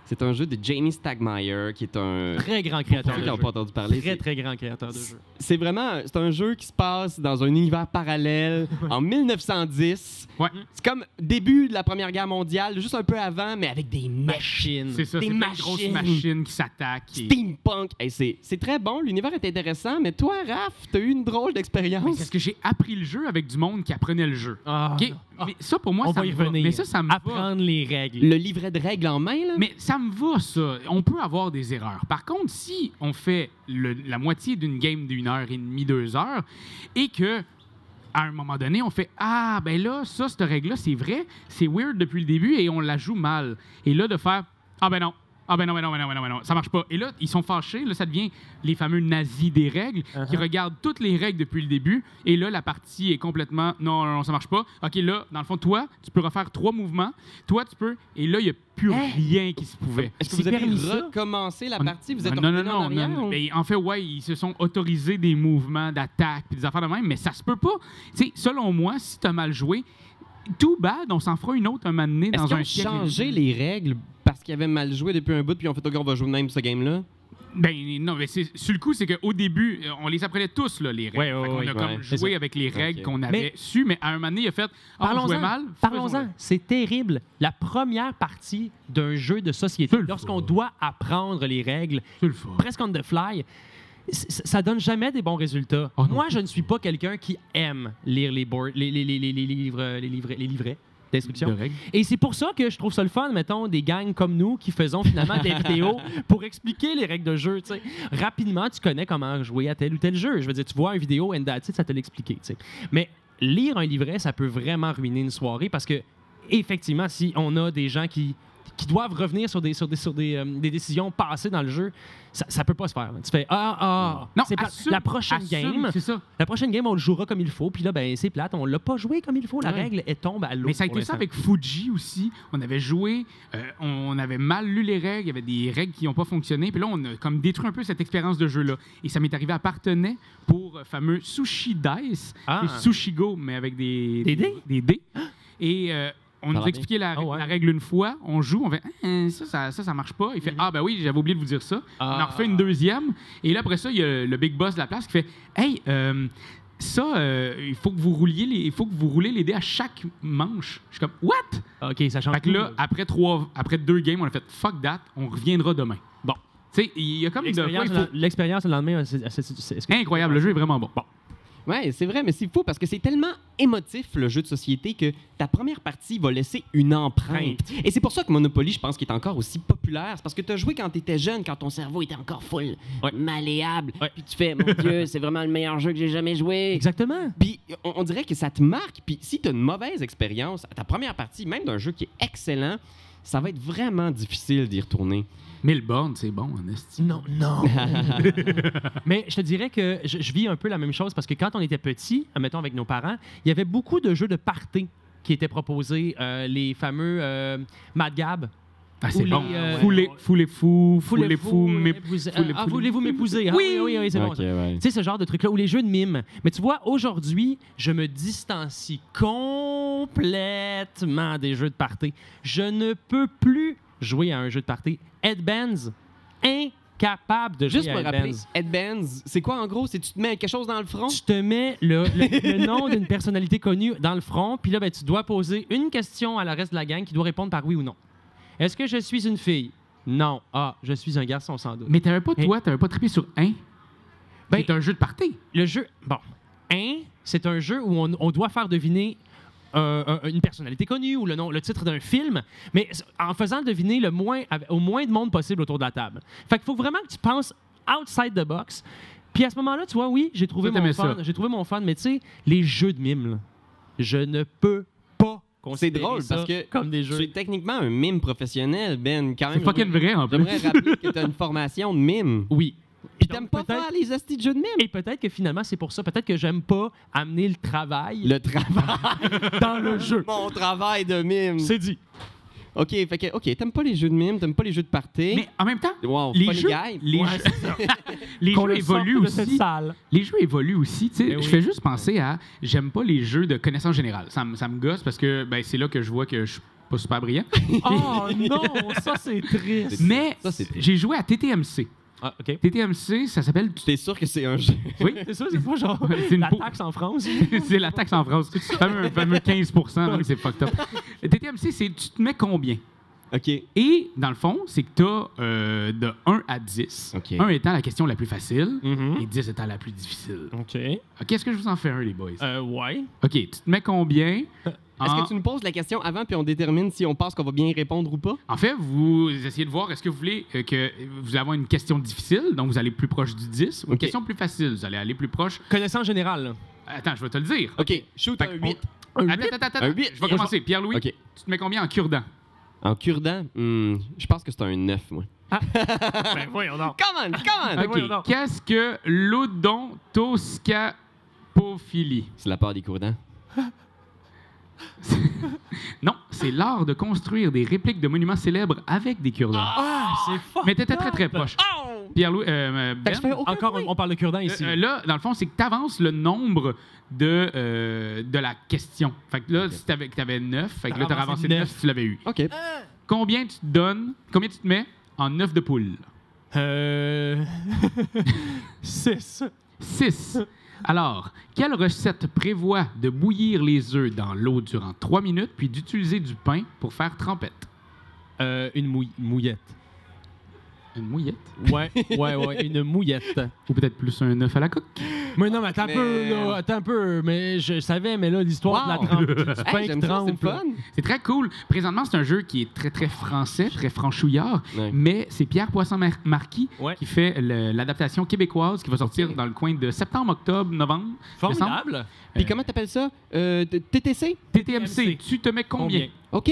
S1: c'est un jeu de Jamie Stagmeyer qui est un
S2: Très grand créateur de jeu.
S1: pas entendu parler.
S2: Très,
S1: c'est-
S2: très grand créateur de jeu.
S1: C'est vraiment c'est un jeu qui se passe dans un univers parallèle en 1910.
S3: ouais,
S1: C'est comme début de la Première Guerre mondiale, juste un peu avant, mais avec des machines.
S2: Machine.
S3: c'est ça,
S1: Des
S3: de grosses
S1: machines.
S3: machines qui s'attaquent. et-
S1: Steampunk. Hey, c'est c'est très bon, l'univers est intéressant, mais toi, Raph, t'as eu une drôle
S3: Mais
S1: d'expérience.
S3: C'est parce que j'ai appris le jeu avec du monde qui apprenait le jeu.
S2: Ah,
S3: OK? Mais ça, pour moi,
S2: On
S3: ça
S2: va y
S3: me va.
S2: revenir.
S3: Mais ça, ça me va.
S2: Apprendre les règles.
S1: Le livret de règles en main, là?
S3: Mais ça me va, ça. On peut avoir des erreurs. Par contre, si on fait le- la moitié d'une game d'une heure et demie, deux heures, et que à un moment donné, on fait Ah, ben là, ça, cette règle-là, c'est vrai, c'est weird depuis le début et on la joue mal. Et là, de faire Ah, ben non. Ah ben non, ben non, ben non, ben non, ben non, ça marche pas. Et là, ils sont fâchés. Là, ça devient les fameux nazis des règles qui
S2: Uh-huh.
S3: regardent toutes les règles depuis le début. Et là, la partie est complètement non, non, non, ça marche pas. OK, là, dans le fond, toi, tu peux refaire trois mouvements. Toi, tu peux. Et là, il n'y a plus
S2: Hein?
S3: rien qui se pouvait.
S1: Est-ce que vous avez recommencé la
S3: On-
S1: partie? Vous êtes
S3: Ah, non, non, non, non, non.
S1: ou-
S3: Ben, en fait, ouais, ils se sont autorisés des mouvements d'attaque des affaires de même, mais ça se peut pas. Tu sais, selon moi, si t'as mal joué, tout bad, on s'en fera une autre un moment donné
S1: Est-ce
S3: dans
S1: qu'ils
S3: un
S1: ont
S3: siècle.
S1: changé les règles parce qu'ils avaient mal joué depuis un bout, puis ont fait OK, on va jouer même ce game-là?
S3: Ben non, mais c'est sur le coup, c'est qu'au début, euh, on les apprenait tous là, les règles.
S2: Ouais, ouais,
S3: a
S1: ouais.
S3: comme joué avec les règles qu'on avait
S2: Mais-
S3: su, mais à un moment donné, il a fait Ah, on jouait
S2: Parlons-en.
S3: mal.
S2: Parlons-en.
S3: faisons-le.
S2: C'est terrible. La première partie d'un jeu de société, lorsqu'on doit apprendre les règles, presque on the fly, ça donne jamais des bons résultats.
S3: Oh non.
S2: Moi, je ne suis pas quelqu'un qui aime lire les, boards- les, les, les, les, les livres, les livrets, les livrets
S3: règles.
S2: Et c'est pour ça que je trouve ça le fun, mettons, des gangs comme nous qui faisons finalement des vidéos pour expliquer les règles de jeu. tu sais. Rapidement, tu connais comment jouer à tel ou tel jeu. Je veux dire, tu vois une vidéo, and that's it, ça te sais. Mais lire un livret, ça peut vraiment ruiner une soirée parce que, effectivement, si on a des gens qui qui doivent revenir sur des, sur des, sur des, euh, des décisions passées dans le jeu, ça, ça peut pas se faire. Tu fais Ah, ah,
S3: Non,
S2: c'est
S3: assume-
S2: la prochaine
S3: assume,
S2: game.
S3: C'est ça.
S2: La prochaine game, on le jouera comme il faut, puis là, ben, c'est plate, on l'a pas joué comme il faut. La
S3: Ouais.
S2: règle, elle tombe à l'eau.
S3: Mais ça a été ça avec Fuji aussi. On avait joué, euh, on avait mal lu les règles, il y avait des règles qui n'ont pas fonctionné. Puis là, on a comme détruit un peu cette expérience de jeu-là. Et ça m'est arrivé à Partenay pour le fameux Sushi Dice,
S2: Ah.
S3: Sushi Go, mais avec des,
S2: Des dés?
S3: Des dés. Et euh, on nous expliqué la,
S2: Ah ouais.
S3: la règle une fois, on joue, on fait Hein, ça, ça, ça, ça marche pas. Il fait Ah, ben oui, j'avais oublié de vous dire ça. On en
S2: Ah.
S3: refait une deuxième. Et là, après ça, il y a le big boss de la place qui fait Hey, euh, ça, euh, il faut que vous rouliez les, il faut que vous roulez les dés à chaque manche. Je suis comme What?
S2: OK, ça change
S3: Fait que
S2: tout,
S3: là, après trois, après deux games, on a fait fuck that, on reviendra demain.
S2: Bon.
S3: Tu sais, il y a comme
S2: L'expérience
S3: faut-
S2: L'expérience le lendemain, c'est-
S3: incroyable. Le jeu est vraiment bon.
S1: Ouais, c'est vrai, mais c'est fou parce que c'est tellement émotif le jeu de société que ta première partie va laisser une empreinte. Et c'est pour ça que Monopoly, je pense qu'il est encore aussi populaire. C'est parce que tu as joué quand tu étais jeune, quand ton cerveau était encore full, malléable. Puis tu fais, mon Dieu, c'est vraiment le meilleur jeu que j'ai jamais joué.
S2: Exactement.
S1: Puis on, on dirait que ça te marque. Puis si tu as une mauvaise expérience à ta première partie, même d'un jeu qui est excellent, ça va être vraiment difficile d'y retourner.
S3: Milborn, c'est bon, en esti.
S2: Non, non. Mais je te dirais que je, je vis un peu la même chose parce que quand on était petit, mettons avec nos parents, il y avait beaucoup de jeux de party qui étaient proposés, euh, les fameux euh, Mad Gab.
S3: Ah, c'est bon.
S2: euh,
S3: Foulez, foulez fou, foulez fou,
S2: Ah, voulez-vous m'épouser? Ah,
S3: Oui!
S2: oui, oui, oui, c'est bon. Tu sais, ce genre de truc-là, ou les jeux de mime. Mais tu vois, aujourd'hui, je me distancie complètement des jeux de party. Je ne peux plus jouer à un jeu de party. Headbands, incapable de
S1: Juste
S2: jouer à
S1: rappeler,
S2: Headbands.
S1: Headbands, c'est quoi en gros? C'est tu te mets quelque chose dans le front?
S2: Tu te mets le, le- le nom d'une personnalité connue dans le front, puis là, ben, tu dois poser une question à la reste de la gang qui doit répondre par oui ou non. Est-ce que je suis une fille? Non. Ah, je suis un garçon sans doute.
S3: Mais t'avais pas, toi, t'avais pas trippé sur un?
S2: Ben-
S3: c'est un jeu de party.
S2: Le jeu, bon, un, c'est un jeu où on, on doit faire deviner euh, un- une personnalité connue ou le nom, le titre d'un film, mais en faisant deviner le moins, au moins de monde possible autour de la table. Fait qu'il faut vraiment que tu penses outside the box. Puis à ce moment-là, tu vois, oui, j'ai trouvé mon
S3: ça.
S2: j'ai trouvé mon fun, mais tu sais, les jeux de mime, là, je ne peux pas
S1: C'est drôle
S2: ça
S1: parce que
S2: comme des
S1: tu
S2: jeux.
S1: es techniquement un mime professionnel, Ben. Quand même,
S3: C'est fucking vrai, en plus.
S1: J'aimerais rappeler que tu as une formation de mime.
S2: Oui.
S1: Puis t'aimes pas faire les hosties de jeux de mime?
S2: Et peut-être que finalement, c'est pour ça. Peut-être que j'aime pas amener le travail
S1: Le travail.
S2: dans le jeu.
S1: Mon travail de mime.
S2: C'est dit.
S1: OK, fait que, OK, t'aimes pas les jeux de mime, t'aimes pas les jeux de party.
S3: Mais en même temps,
S1: Wow,
S3: les jeux, les
S2: Ouais,
S3: jeux, les jeux évoluent
S2: de cette
S3: aussi.
S2: salle.
S3: Les jeux évoluent aussi. tu sais.
S2: Oui.
S3: Je fais juste penser à. J'aime pas les jeux de connaissance générale. Ça, me- ça me gosse parce que ben, c'est là que je vois que je suis pas super brillant.
S2: Oh non, ça c'est triste.
S3: Mais j'ai joué à TTMC.
S2: Ah, OK.
S3: TTMC, ça s'appelle.
S1: T'es sûr que c'est un jeu?
S3: Oui,
S2: C'est ça, c'est pas genre
S3: C'est une
S2: la taxe en France.
S3: c'est la taxe en France. fameux, fameux 15 donc c'est fucked up. TTMC, c'est tu te mets combien?
S1: OK.
S3: Et dans le fond, c'est que tu as de 1 à 10.
S1: OK.
S3: 1 étant la question la plus facile
S2: Mhm.
S3: et 10 étant la plus difficile.
S2: OK.
S3: OK, est-ce que je vous en fais un, les boys?
S2: Euh, ouais.
S3: OK, tu te mets combien?
S1: Est-ce
S3: En-
S1: que tu nous poses la question avant puis on détermine si on pense qu'on va bien y répondre ou pas?
S3: En fait, vous essayez de voir, est-ce que vous voulez euh, que vous avoir une question difficile, donc vous allez plus proche du 10, ou une question plus facile, vous allez aller plus proche.
S2: Connaissance générale.
S3: Attends, je vais te le dire.
S1: OK. Shoot un
S3: qu'on-
S1: 8.
S2: Un
S3: Attends,
S2: huit?
S3: attends, attends.
S1: Un.
S3: Je vais commencer. Pierre-Louis, tu te mets combien en cure-dent?
S1: En cure-dent, hmm, je pense que c'est un 9, moi.
S2: Ben voyons donc.
S1: Come on, come on!
S3: OK.
S2: voyons donc.
S3: Qu'est-ce que l'odontoscapophilie?
S1: C'est la part des cure-dents.
S3: Non, c'est l'art de construire des répliques de monuments célèbres avec des cure-dents.
S2: Ah, c'est fort.
S3: Mais t'étais très, très proche. Pierre-Louis, euh,
S1: Fait que
S3: Ben,
S1: je fais aucun
S2: Encore,
S1: point.
S2: on parle de cure-dent ici.
S3: Euh, euh, là, dans le fond, c'est que tu avances le nombre de, euh, de la question. Fait que là, si t'avais, que t'avais 9, fait que là,
S2: T'as
S3: t'aurais
S2: avancé
S3: avancé 9
S2: neuf.
S3: si tu l'avais eu.
S1: OK.
S3: Combien tu te donnes, combien tu te mets en œuf de poule?
S2: Euh... 6.
S3: 6. Alors, quelle recette prévoit de bouillir les œufs dans l'eau durant 3 minutes puis d'utiliser du pain pour faire trempette?
S2: Euh, une mouille- mouillette.
S3: Une mouillette?
S2: Ouais, ouais, ouais, une mouillette.
S3: Ou peut-être plus un œuf à la coque?
S2: Mais non, mais attends
S1: Mais-
S2: un peu, là, attends un peu. Mais je savais, mais là, l'histoire
S1: Wow.
S2: de la trempe, du pain
S1: Hey, c'est
S3: très cool. Présentement, c'est un jeu qui est très, très français, très franchouillard.
S1: Ouais.
S3: Mais c'est Pierre Poisson-Marquis
S2: Ouais.
S3: qui fait l'adaptation québécoise qui va sortir dans le coin de septembre, octobre, novembre.
S2: Formidable.
S1: Puis comment t'appelles ça? Euh, TTC?
S3: TTMC, tu te mets combien?
S1: OK.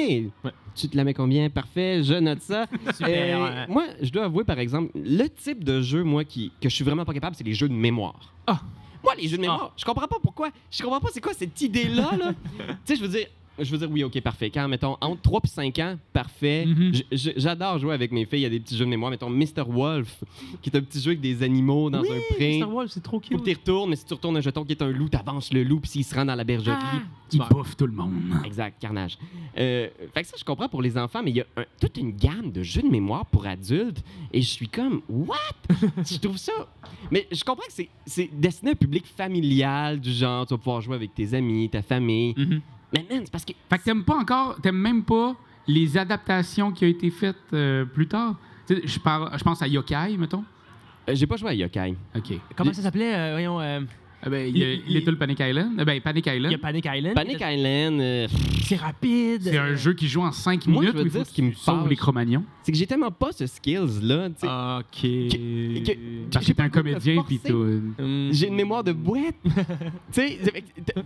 S1: Tu te la mets combien? Parfait, je note ça.
S2: Super.
S1: Euh, moi, je dois avouer, par exemple, le type de jeu, moi, qui, que je suis vraiment pas capable, c'est les jeux de mémoire.
S2: Ah.
S1: Moi, les jeux de mémoire, je comprends pas pourquoi. Je comprends pas c'est quoi cette idée-là, là. tu sais, je veux dire... Je veux dire, oui, OK, parfait. Quand, mettons, entre 3 et 5 ans, parfait.
S3: Mhm.
S1: J'adore jouer avec mes filles. Il y a des petits jeux de mémoire. Mettons, Mr. Wolf, qui est un petit jeu avec des animaux dans
S2: oui,
S1: un pré.
S2: Star Wars, c'est trop
S1: Faut que
S2: cute.
S1: tu retournes, mais si tu retournes un jeton qui est un loup, t'avances le loup, puis s'il se rend dans la bergerie.
S3: Il
S2: Super.
S3: bouffe tout le monde.
S1: Exact, carnage. Euh, fait que ça, je comprends pour les enfants, mais il y a un- toute une gamme de jeux de mémoire pour adultes, et je suis comme, what? je trouve ça. Mais je comprends que c'est- c'est destiné à un public familial, du genre, tu vas pouvoir jouer avec tes amis, ta famille.
S3: Mhm.
S1: Mais man, c'est parce que.
S3: Fait que t'aimes pas encore, t'aimes même pas les adaptations qui ont été faites euh, plus tard? Je, parle, je pense à Yokai, mettons.
S1: Euh, J'ai pas joué à Yokai.
S3: OK.
S2: Comment ça s'appelait? euh, voyons, euh,
S3: Ah ben, il y a
S2: Il- il-
S3: Little Panic Island. Ah ben, Panic
S2: il y a
S3: Island.
S2: Panic Island.
S1: Panic Island, euh,
S2: C'est rapide.
S3: C'est un jeu qui joue en 5
S1: Moi,
S3: minutes
S1: je veux
S3: où il faut
S1: dire
S3: que
S1: ce qui me fâche.
S3: les Cro-Magnons.
S1: c'est que j'ai tellement pas ce skills-là. tu sais.
S2: OK.
S1: que-
S3: Parce que t'es un comédien puis.
S2: Hum.
S1: J'ai une mémoire de boîte. tu sais,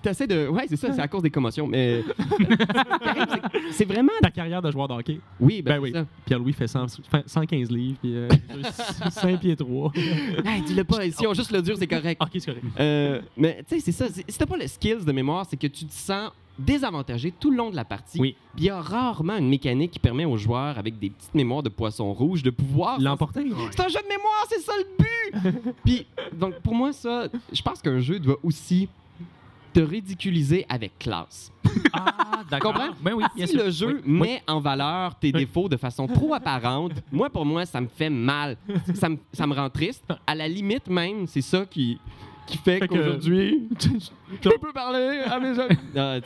S1: t'essaies de. Ouais, c'est ça, c'est à cause des commotions. Mais. c'est- vraiment.
S2: Ta carrière de joueur de hockey.
S1: Oui, ben,
S2: Ben oui. Pierre-Louis fait 100 fait 115 livres, puis euh, 5 pieds 3.
S1: Hey, dis-le pas. Si on juste le dur, c'est correct.
S2: OK, c'est correct.
S1: Euh, mais tu sais, c'est ça. Si t'as pas le skills de mémoire, c'est que tu te sens désavantagé tout le long de la partie.
S2: Oui.
S1: Puis il y a rarement une mécanique qui permet aux joueurs, avec des petites mémoires de poisson rouge, de pouvoir.
S2: L'emporter.
S1: C'est un jeu de mémoire, c'est ça le but! Puis, donc, pour moi, ça, je pense qu'un jeu doit aussi te ridiculiser avec classe.
S2: Ah, d'accord.
S1: Comprends?
S2: Ben oui,
S1: Si
S2: sûr.
S1: le jeu
S2: Oui, oui.
S1: met en valeur tes défauts de façon trop apparente, moi, pour moi, ça me fait mal. Ça me, ça me rend triste. À la limite même, c'est ça qui, qui fait,
S2: Fait que-
S1: qu'aujourd'hui, je peux parler à mes?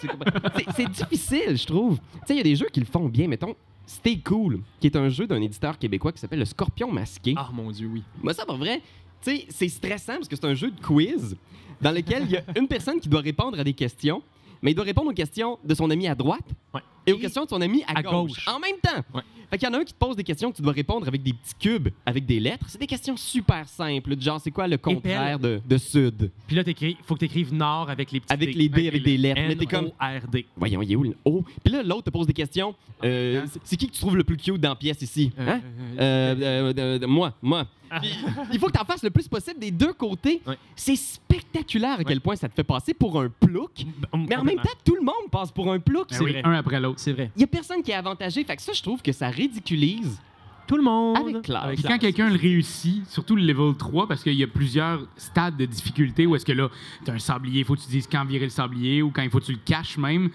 S1: C'est- C'est difficile, je trouve. Tu sais, il y a des jeux qui le font bien. Mettons, Stay Cool, qui est un jeu d'un éditeur québécois qui s'appelle Le Scorpion Masqué.
S2: Ah, mon Dieu, oui.
S1: Moi, ça, pour vrai, tu sais, c'est stressant parce que c'est un jeu de quiz dans lequel il y a une personne qui doit répondre à des questions, mais il doit répondre aux questions de son ami à droite
S2: Ouais.
S1: Et aux questions de son ami à,
S2: À
S1: gauche.
S2: gauche.
S1: En même temps.
S2: Ouais.
S1: Fait qu'il y en a un qui te pose des questions que tu dois répondre avec des petits cubes, avec des lettres. C'est des questions super simples, genre, c'est quoi le contraire de, de sud?
S2: Puis là, il faut que tu écrives Nord avec les petits
S1: Avec
S2: D.
S1: les D, avec des lettres. Mais t'es comme,
S2: N-O-R-D.
S1: voyons, il est où le O? Puis là, l'autre te pose des questions. Euh, c'est- qui que tu trouves le plus cute dans la pièce ici? Hein? Euh, euh, euh, moi, moi. Puis, il faut que tu en fasses le plus possible des deux côtés.
S2: Ouais.
S1: C'est spectaculaire à quel point ça te fait passer pour un plouc. Mais en même temps, tout le monde passe pour un plouc.
S3: Ben
S2: C'est
S3: oui,
S2: vrai.
S3: un après l'autre.
S2: c'est vrai.
S1: Il y a personne qui est avantagé. Fait que ça, je trouve que ça ridiculise.
S2: Tout le monde.
S1: Avec classe.
S2: Avec
S3: Puis
S2: classe.
S3: quand quelqu'un le réussit, surtout le level 3, parce qu'il y a plusieurs stades de difficulté où est-ce que là, t'as un sablier, il faut que tu dises quand virer le sablier ou quand il faut que tu le caches même.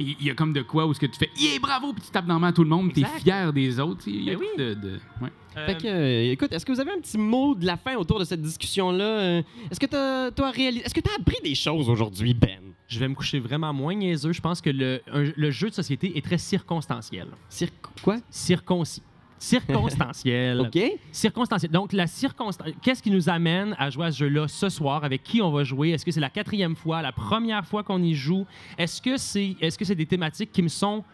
S3: Il y a comme de quoi où est-ce que tu fais Yeah, bravo, puis tu tapes dans la main à tout le monde, t'es fier des autres. Il y a
S2: Ben oui.
S3: de, de- ouais.
S1: Fait que, euh, écoute, est-ce que vous avez un petit mot de la fin autour de cette discussion-là? Euh, Est-ce que tu as, réalisé... Est-ce que tu as appris des choses aujourd'hui, Ben?
S2: je vais me coucher vraiment moins niaiseux. Je pense que le, un- le jeu de société est très circonstanciel.
S1: Cir- quoi?
S2: Circoncis. Circonstanciel.
S1: OK.
S2: Circonstanciel. Donc, la circonstance. Qu'est-ce qui nous amène à jouer à ce jeu-là ce soir? Avec qui on va jouer? Est-ce que c'est la quatrième fois, la première fois qu'on y joue? Est-ce que c'est est -ce c'est des thématiques qui me sont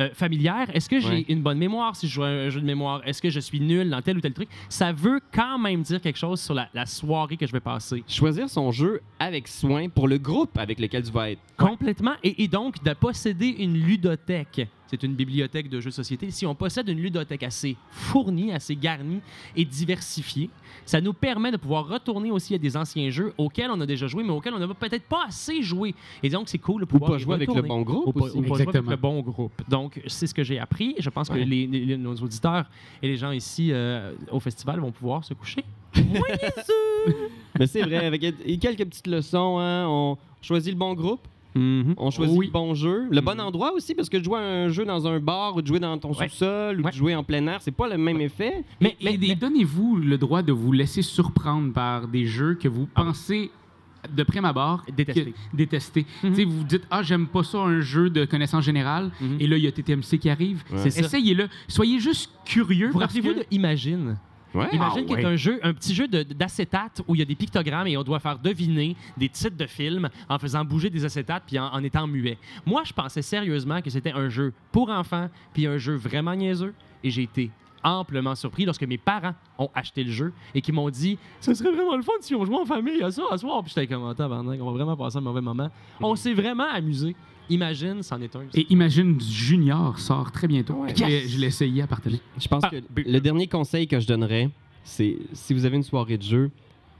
S2: euh, familières? Est-ce que j'ai
S1: Ouais.
S2: une bonne mémoire si je joue à un jeu de mémoire? Est-ce que je suis nul dans tel ou tel truc? Ça veut quand même dire quelque chose sur la, la soirée que je vais passer.
S1: Choisir son jeu avec soin pour le groupe avec lequel tu vas être.
S2: Complètement. Et, et donc, de posséder une ludothèque. C'est une bibliothèque de jeux de société. Si on possède une ludothèque assez fournie, assez garnie et diversifiée, ça nous permet de pouvoir retourner aussi à des anciens jeux auxquels on a déjà joué, mais auxquels on n'a peut-être pas assez joué. Et donc, c'est cool de
S1: Ou
S2: pouvoir
S1: pas jouer avec le bon groupe
S2: Ou pas,
S1: aussi.
S2: ou pas jouer avec
S3: Exactement.
S2: le bon groupe. Donc, c'est ce que j'ai appris. Je pense que les, les- nos auditeurs et les gens ici euh, au festival vont pouvoir se coucher.
S1: Mais c'est vrai, avec et quelques petites leçons, hein, on choisit le bon groupe, on choisit
S3: Oui.
S1: le bon jeu, le bon
S2: Mhm.
S1: endroit aussi, parce que de jouer à un jeu dans un bar ou de jouer dans ton
S2: Ouais.
S1: sous-sol ou
S2: Ouais.
S1: de jouer en plein air, c'est pas le même effet.
S2: Mais,
S3: Mais,
S2: mais- mais-
S3: donnez-vous le droit de vous laisser surprendre par des jeux que vous
S2: Ah.
S3: pensez de prime abord
S2: Détester.
S3: que- détester. Tu sais, Vous vous dites ah j'aime pas ça un jeu de connaissance générale
S2: Mhm.
S3: et là il y a TTMC qui arrive.
S1: Ouais.
S3: Essayez-le. Soyez juste curieux.
S2: Vous rappelez-vous
S3: que-
S2: de Imagine?
S1: Ouais.
S2: Imagine
S3: Ah
S2: qu'il y
S3: ouais.
S2: a un jeu, un petit jeu de- d'acétate où il y a des pictogrammes et on doit faire deviner des titres de films en faisant bouger des acétates puis en, en étant muet. Moi, je pensais sérieusement que c'était un jeu pour enfants puis un jeu vraiment niaiseux et j'ai été amplement surpris lorsque mes parents ont acheté le jeu et qui m'ont dit ce serait vraiment le fun si on jouait en famille à ça à soir puis j'étais comme Attends, on va vraiment passer un mauvais moment on s'est vraiment amusé imagine c'en est un
S3: Et Imagine Junior sort très bientôt.
S1: Ouais.
S3: Je l'ai- Je l'ai essayé à partager.
S1: Je pense
S2: Ah,
S1: que le dernier conseil que je donnerais, c'est si vous avez une soirée de jeu,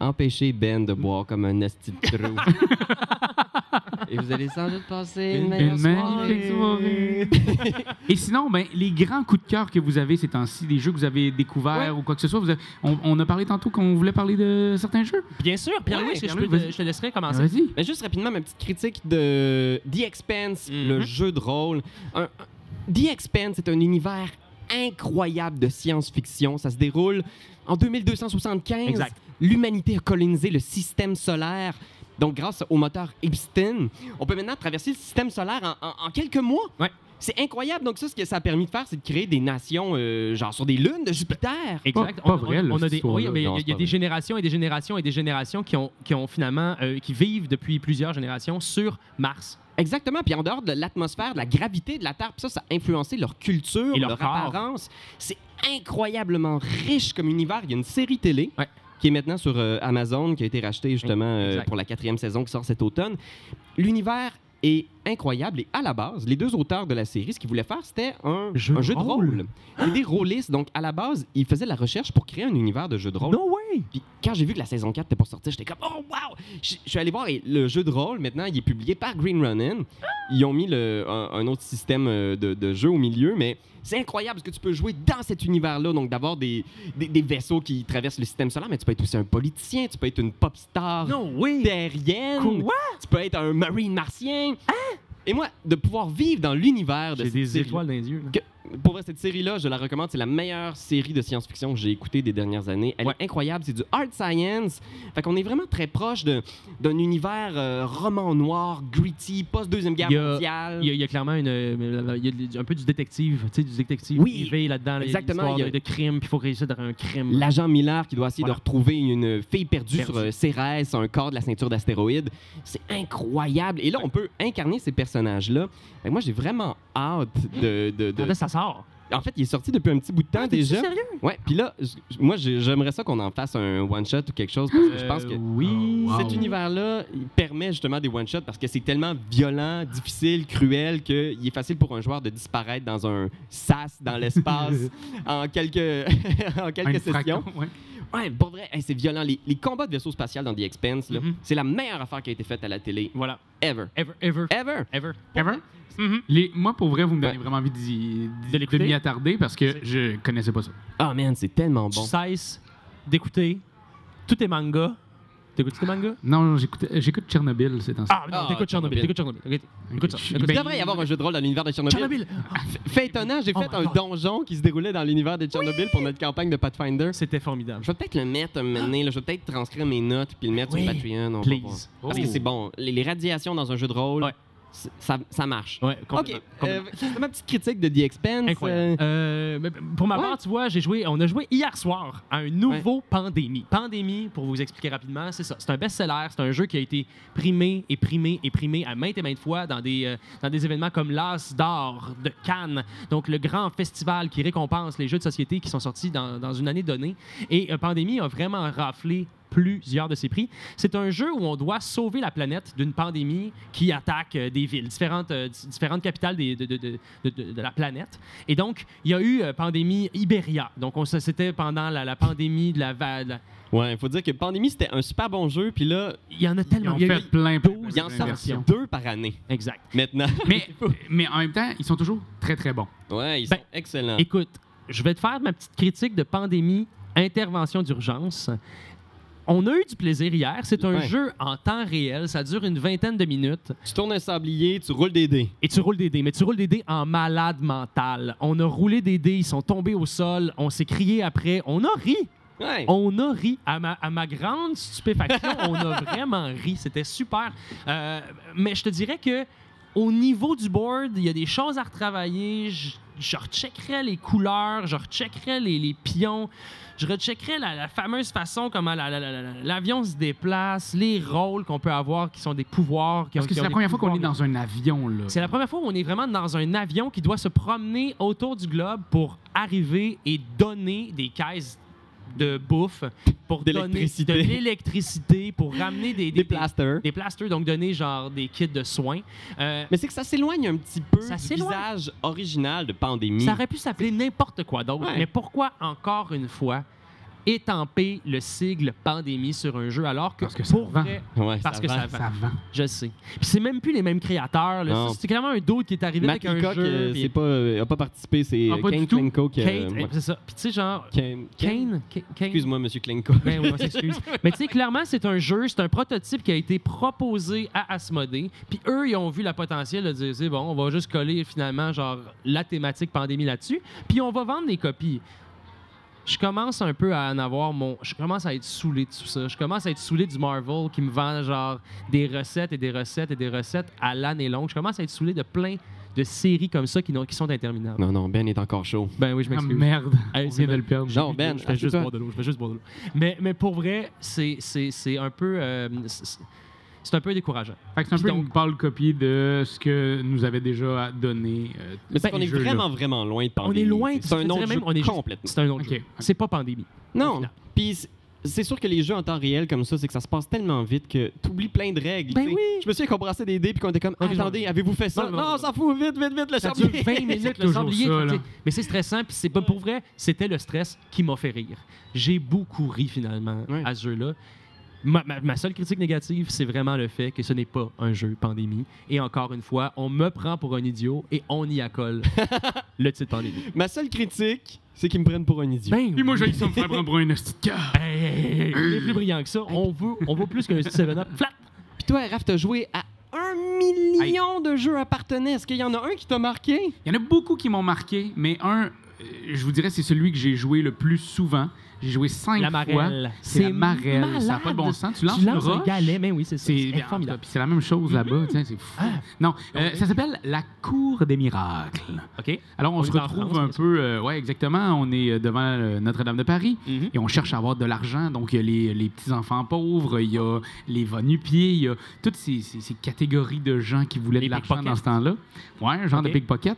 S1: empêchez Ben de boire comme un asti de trou. Et vous allez sans doute passer une,
S2: Une
S1: meilleure
S3: Une
S1: soirée.
S3: magnifique soirée. Et sinon, ben, les grands coups de cœur que vous avez ces temps-ci, des jeux que vous avez découverts
S1: Ouais.
S3: ou quoi que ce soit, vous avez- on, on a parlé tantôt qu'on voulait parler de certains jeux.
S2: bien sûr Pierre-Louis
S1: Ouais,
S2: je,
S3: Pierre-Louis,
S2: peux te-
S3: vas-y.
S2: je te laisserai commencer
S3: Vas-y.
S1: Mais juste rapidement, ma petite critique de The Expanse,
S2: Mhm.
S1: le jeu de rôle. Un- un- The Expanse est un univers incroyable de science-fiction. Ça se déroule en 2275.
S2: Exact.
S1: L'humanité a colonisé le système solaire. Donc, grâce au moteur Epstein, on peut maintenant traverser le système solaire en, en- en quelques mois.
S2: Ouais.
S1: C'est incroyable. Donc, ça, ce que ça a permis de faire, c'est de créer des nations, euh, genre sur des lunes de Jupiter.
S2: Exact.
S3: Pas- pas
S2: On-
S3: vrai,
S2: on, a des, oui, mais il y a- y des générations et des générations et des générations qui ont, qui ont finalement, euh, qui vivent depuis plusieurs générations sur Mars.
S1: Exactement. Puis en dehors de l'atmosphère, de la gravité de la Terre, puis ça, ça a influencé leur culture,
S2: Et leur
S1: apparence. C'est incroyablement riche comme univers. Il y a une série télé
S2: Ouais.
S1: qui est maintenant sur euh, Amazon, qui a été rachetée justement euh, pour la quatrième saison qui sort cet automne. L'univers est incroyable et à la base, les deux auteurs de la série, ce qu'ils voulaient faire, c'était un
S2: Jeu
S1: un
S2: de
S1: jeu de
S2: rôle.
S1: rôle. C'est des rôlistes. Donc à la base, ils faisaient la recherche pour créer un univers de jeu de rôle.
S2: way!
S1: Puis quand j'ai vu que la saison 4 n'était pas sortie, j'étais comme Oh wow! Je suis allé voir et le jeu de rôle, maintenant, il est publié par Green Ronin. Ils ont mis le- un, un autre système euh, de, de jeu au milieu, mais c'est incroyable parce que tu peux jouer dans cet univers-là, donc d'avoir des, des, des vaisseaux qui traversent le système solaire, mais tu peux être aussi un politicien, tu peux être une pop star
S2: No way!
S1: terrienne,
S2: Quoi?
S1: tu peux être un marine martien. Et moi, de pouvoir vivre dans l'univers de
S2: J'ai des étoiles dans les yeux. là.
S1: que- pour vrai, cette série-là, je la recommande. C'est la meilleure série de science-fiction que j'ai écoutée des dernières années. Elle
S2: Ouais.
S1: est incroyable. C'est du hard science. Fait qu'on est vraiment très proche d'un univers euh, roman noir, gritty, post-deuxième guerre
S2: Il y a-
S1: mondiale.
S2: Il y, a, il y a clairement une, euh, il y a un peu du détective, tu sais, du détective
S1: Oui,
S2: privé là-dedans. là,
S1: exactement, il y a-
S2: de, de crime, puis il faut réussir dans un crime.
S1: L'agent Miller qui doit essayer de retrouver une fille perdue sur euh, Cérès, un corps de la ceinture d'astéroïdes. C'est incroyable. Et là, on peut incarner ces personnages-là. Moi, j'ai vraiment hâte de...
S2: ça sort?
S1: En fait, il est sorti depuis un petit bout de temps
S2: Ah,
S1: déjà.
S2: sérieux?
S1: Ouais, puis là, moi, j'ai- j'aimerais ça qu'on en fasse un one-shot ou quelque chose, parce que je pense que
S2: oui.
S3: Oh, wow.
S1: cet univers-là, il permet justement des one-shots parce que c'est tellement violent, difficile, cruel qu'il est facile pour un joueur de disparaître dans un sas dans l'espace en quelques, en quelques
S3: Un
S1: sessions.
S3: fracon, ouais.
S1: Ouais, pour vrai, hey, c'est violent. Les, les combats de vaisseaux spatial dans The Expanse,
S2: Mhm.
S1: c'est la meilleure affaire qui a été faite à la télé.
S2: Voilà.
S1: Ever.
S2: Ever, ever,
S1: Ever.
S2: ever.
S3: Ever?
S2: Mhm.
S3: Les- moi, pour vrai, vous me donnez
S1: Ouais.
S3: vraiment envie d'y-
S2: De
S3: m'y attarder parce que je connaissais pas ça.
S1: Ah, man, c'est tellement
S2: Tu
S1: bon.
S2: cesses d'écouter tous tes mangas T'écoutes des mangas?
S3: Non, j'écoute j'écoute Tchernobyl, c'est en
S2: Ah, non,
S1: Ah,
S2: t'écoutes Chernobyl.
S1: Tchernobyl.
S2: T'écoutes Chernobyl. Ok, Écoute ça. Écoute
S1: Il devrait y avoir un jeu de rôle dans l'univers de Tchernobyl.
S2: Tchernobyl!
S1: Fait étonnant, j'ai
S2: Oh
S1: fait un
S2: God.
S1: donjon qui se déroulait dans l'univers de Tchernobyl pour notre campagne de Pathfinder.
S2: C'était formidable.
S1: Je vais peut-être le mettre un moment donné, là. je vais peut-être transcrire mes notes puis le mettre
S2: Oui.
S1: sur Patreon. on va
S2: Please.
S1: voir. Parce
S3: Oh.
S1: que c'est bon. Les, les radiations dans un jeu de rôle,
S2: Ouais.
S1: Ça, ça marche.
S2: Ouais,
S1: OK,
S2: complètement.
S1: euh,
S2: complètement.
S1: c'est ma petite critique de The Expense.
S2: Incroyable. Euh, pour ma
S1: Ouais.
S2: part, tu vois, j'ai joué, on a joué hier soir à un nouveau Pandémie. Pandémie, pour vous expliquer rapidement, c'est ça. C'est un best-seller, c'est un jeu qui a été primé et primé et primé à maintes et maintes fois dans des, euh, dans des événements comme l'As d'or de Cannes, donc le grand festival qui récompense les jeux de société qui sont sortis dans, dans une année donnée. Et euh, Pandémie a vraiment raflé plusieurs de ses prix. C'est un jeu où on doit sauver la planète d'une pandémie qui attaque euh, des villes, différentes, euh, différentes capitales des- de, de- de- de- de- de la planète. Et donc, il y a eu euh, pandémie Iberia. Donc, c'était pendant la, la pandémie de la, va- de la-
S1: Ouais, il faut dire que Pandémie, c'était un super bon jeu, puis là,
S2: Il y en a
S3: Ils
S2: tellement.
S3: ont
S2: il y a eu-
S3: fait plein, plein,
S2: douze
S1: ils
S3: plein
S1: en sortent deux par année.
S2: Exact.
S1: Maintenant.
S3: Mais, mais en même temps, ils sont toujours très, très bons.
S1: Ouais, ils
S2: Ben,
S1: sont excellents.
S2: Écoute, je vais te faire ma petite critique de pandémie, intervention d'urgence. On a eu du plaisir hier. C'est un
S1: Ouais.
S2: jeu en temps réel. Ça dure une vingtaine de minutes.
S1: Tu tournes un sablier, tu roules des dés.
S2: Et tu roules des dés, mais tu roules des dés en malade mental. On a roulé des dés, ils sont tombés au sol, on s'est crié après, on a ri.
S1: Ouais.
S2: On a ri. À ma, à ma grande stupéfaction, on a vraiment ri. C'était super. Euh, mais je te dirais que au niveau du board, il y a des choses à retravailler. Je, je recheckerais les couleurs, je recheckerais les, les pions, je recheckerais la, la fameuse façon comment la- la- la- la- l'avion se déplace, les rôles qu'on peut avoir qui sont des pouvoirs. Qui
S3: Parce
S2: ont-
S3: que c'est la première fois qu'on est dans un avion, là.
S2: C'est la première fois où on est vraiment dans un avion qui doit se promener autour du globe pour arriver et donner des caisses de bouffe, pour donner de l'électricité, pour ramener des,
S1: Des plasters.
S2: Des plasters, donc donner genre des kits de soins. Euh,
S1: Mais c'est que ça s'éloigne un petit peu
S2: Ça
S1: du visage original de Pandémie.
S2: ça aurait pu s'appeler n'importe quoi d'autre.
S1: Ouais.
S2: Mais pourquoi, encore une fois, étamper le sigle pandémie sur un jeu alors que,
S3: Parce que ça
S2: pour
S3: vend.
S2: vrai,
S1: Ouais,
S2: parce que ça vend.
S3: Ça vend.
S2: Je sais. Puis c'est même plus les mêmes créateurs. C'est clairement un d'autre qui est arrivé
S1: Matt
S2: avec un jeu.
S1: euh, c'est pas, euh, a pas participé, c'est
S3: Ah,
S1: euh, Kane. Klenko qui a-
S2: Kate,
S1: ouais.
S2: eh, c'est ça. Puis tu sais, genre,
S1: Kane- Kane- Excuse-moi, monsieur Klenko.
S2: Ben oui, on s'excuse. Mais tu sais, clairement, c'est un jeu, c'est un prototype qui a été proposé à Asmodée. Puis eux, ils ont vu la potentiel de dire, c'est bon, on va juste coller finalement, genre, la thématique pandémie là-dessus. Puis on va vendre des copies. Je commence un peu à en avoir mon. Je commence à être saoulé de tout ça. Je commence à être saoulé du Marvel qui me vend, genre, des recettes et des recettes et des recettes à l'année longue. Je commence à être saoulé de plein de séries comme ça qui, sont interminables.
S1: Non, non, Ben est encore chaud.
S2: Ben oui, je
S3: Ah,
S2: m'excuse.
S3: merde.
S2: Hey,
S3: On
S2: c'est
S3: vient de
S2: mal.
S3: le perdre.
S1: Non, Ben,
S2: je fais juste boire de l'eau. Je fais juste boire de l'eau. Mais, mais pour vrai, c'est, c'est, c'est un peu. euh, c'est, un peu décourageant.
S3: Fait que c'est un
S2: Puis
S3: peu
S2: donc-
S3: une pâle copie de ce que nous avait déjà donné. euh,
S1: Mais c'est
S2: Ben,
S1: qu'on est vraiment, vraiment loin de
S2: On
S1: Pandémie.
S2: est loin.
S1: C'est un
S2: te
S1: autre
S2: dirais
S1: jeu
S2: même, on est juste-
S1: complètement.
S2: C'est un autre
S3: Ok.
S2: jeu. C'est pas pandémie.
S1: Non.
S2: final.
S1: Puis c'est- c'est sûr que les jeux en temps réel comme ça, c'est que ça se passe tellement vite que t'oublies plein de règles.
S2: Ben
S1: tu sais.
S2: oui.
S1: Je me souviens qu'on brassait des dés puis qu'on était comme attendez, avez-vous fait ça?
S2: Non,
S1: Non,
S2: non, non.
S1: on s'en fout, vite, vite, vite, le
S2: Ça dure
S1: sablier.
S2: 20 minutes le
S3: toujours
S2: sablier.
S3: ça,
S2: fait que, mais c'est stressant. Puis c'est pas pour vrai. C'était le stress qui m'a fait rire. J'ai beaucoup ri finalement
S1: Ouais.
S2: à ce jeu-là. Ma, ma- ma seule critique négative, c'est vraiment le fait que ce n'est pas un jeu pandémie. Et encore une fois, on me prend pour un idiot et on y accole le titre pandémie.
S1: Ma seule critique, c'est qu'ils me prennent pour un idiot.
S2: Ben,
S3: moi, j'ai ça me faire prendre pour un.
S2: Hey, hey, hey, hey, on est plus brillant que ça. On veut, on veut plus qu'un 7-up. Flat!
S1: Puis toi, Raph, t'as joué à un million de jeux appartenant. Est-ce qu'il y en a un qui t'a marqué?
S3: Il y en a beaucoup qui m'ont marqué, mais un, euh, je vous dirais, c'est celui que j'ai joué le plus souvent. J'ai joué cinq
S2: La
S3: fois. C'est la marelle. Ça n'a pas de bon sens. Tu lances,
S2: Tu lances
S3: une
S2: un galet, mais oui, c'est ça.
S3: C'est
S2: formidable.
S3: Puis c'est la même chose là-bas. tiens, C'est fou.
S2: Ah.
S3: Non, euh, ça s'appelle la Cour des miracles.
S2: OK?
S3: Alors, on,
S2: On
S3: se retrouve
S2: France,
S3: un peu. euh, ouais, exactement. On est euh, devant euh, Notre-Dame de Paris.
S2: Mhm.
S3: Et on cherche à avoir de l'argent. Donc, il y a les, les petits-enfants pauvres, il y a les va-nu-pieds, il y a toutes ces, ces- ces catégories de gens qui voulaient
S2: Les
S3: de l'argent
S2: pickpockets.
S3: dans ce temps-là. Ouais, un genre de pickpocket.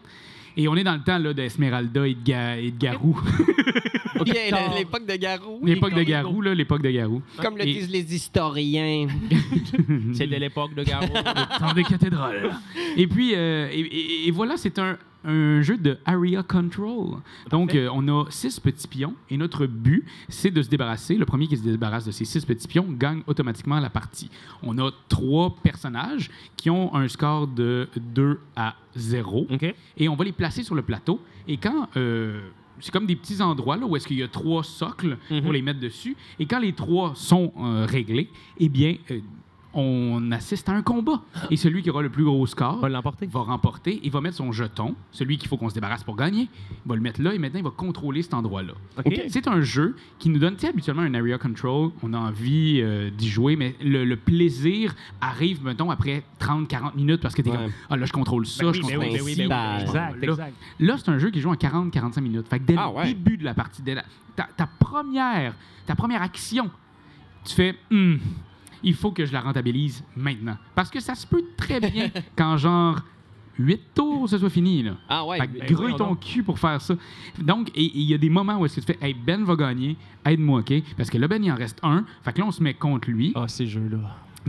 S3: Et on est dans le temps là, d'Esmeralda et de, Ga- et de Garou.
S1: L'époque de Garou.
S3: l'époque de Garou, là, l'époque de Garou.
S1: Comme le
S3: Et-
S1: disent les historiens.
S2: C'était l'époque de Garou.
S3: Temps des cathédrales. Et puis, euh, et, et- et voilà, c'est un, un jeu de area control. Donc, euh, on a six petits pions et notre but, c'est de se débarrasser. Le premier qui se débarrasse de ces six petits pions gagne automatiquement la partie. On a trois personnages qui ont un score de 2 à 0
S2: OK?
S3: et on va les placer sur le plateau. Et quand euh, c'est comme des petits endroits là, où est-ce qu'il y a trois socles
S2: Mhm.
S3: pour les mettre dessus. Et quand les trois sont euh, réglés, eh bien, euh, on assiste à un combat. Et celui qui aura le plus gros score
S2: Va l'emporter.
S3: va remporter et va mettre son jeton, celui qu'il faut qu'on se débarrasse pour gagner. Il va le mettre là et maintenant il va contrôler cet endroit-là. C'est un jeu qui nous donne, tu sais, habituellement un area control, on a envie euh, d'y jouer, mais le, le plaisir arrive, mettons, après 30-40 minutes parce que t'es
S1: Ouais.
S3: comme, ah là, je contrôle ça,
S2: Ben
S3: je
S2: oui, ben
S3: contrôle
S2: oui, ben oui,
S3: ci,
S2: ben oui.
S1: bah,
S2: Exact,
S3: là,
S2: exact.
S3: Là, c'est un jeu qui joue en 40-45 minutes. Fait que dès
S1: Ah
S3: le
S1: ouais.
S3: début de la partie, dès la- ta, ta première, ta première action, tu fais Hmm, il faut que je la rentabilise maintenant. Parce que ça se peut très bien qu'en genre 8 tours, ce soit fini. Là.
S1: Ah ouais.
S3: Fait que
S2: ben
S3: grouille ton
S2: donc.
S3: cul pour faire ça. Donc, il y a des moments où est-ce que tu fais Hey, Ben va gagner, aide-moi, OK? Parce que là, Ben, il en reste un. Fait que là, on se met contre lui.
S2: Ah, ces jeux-là.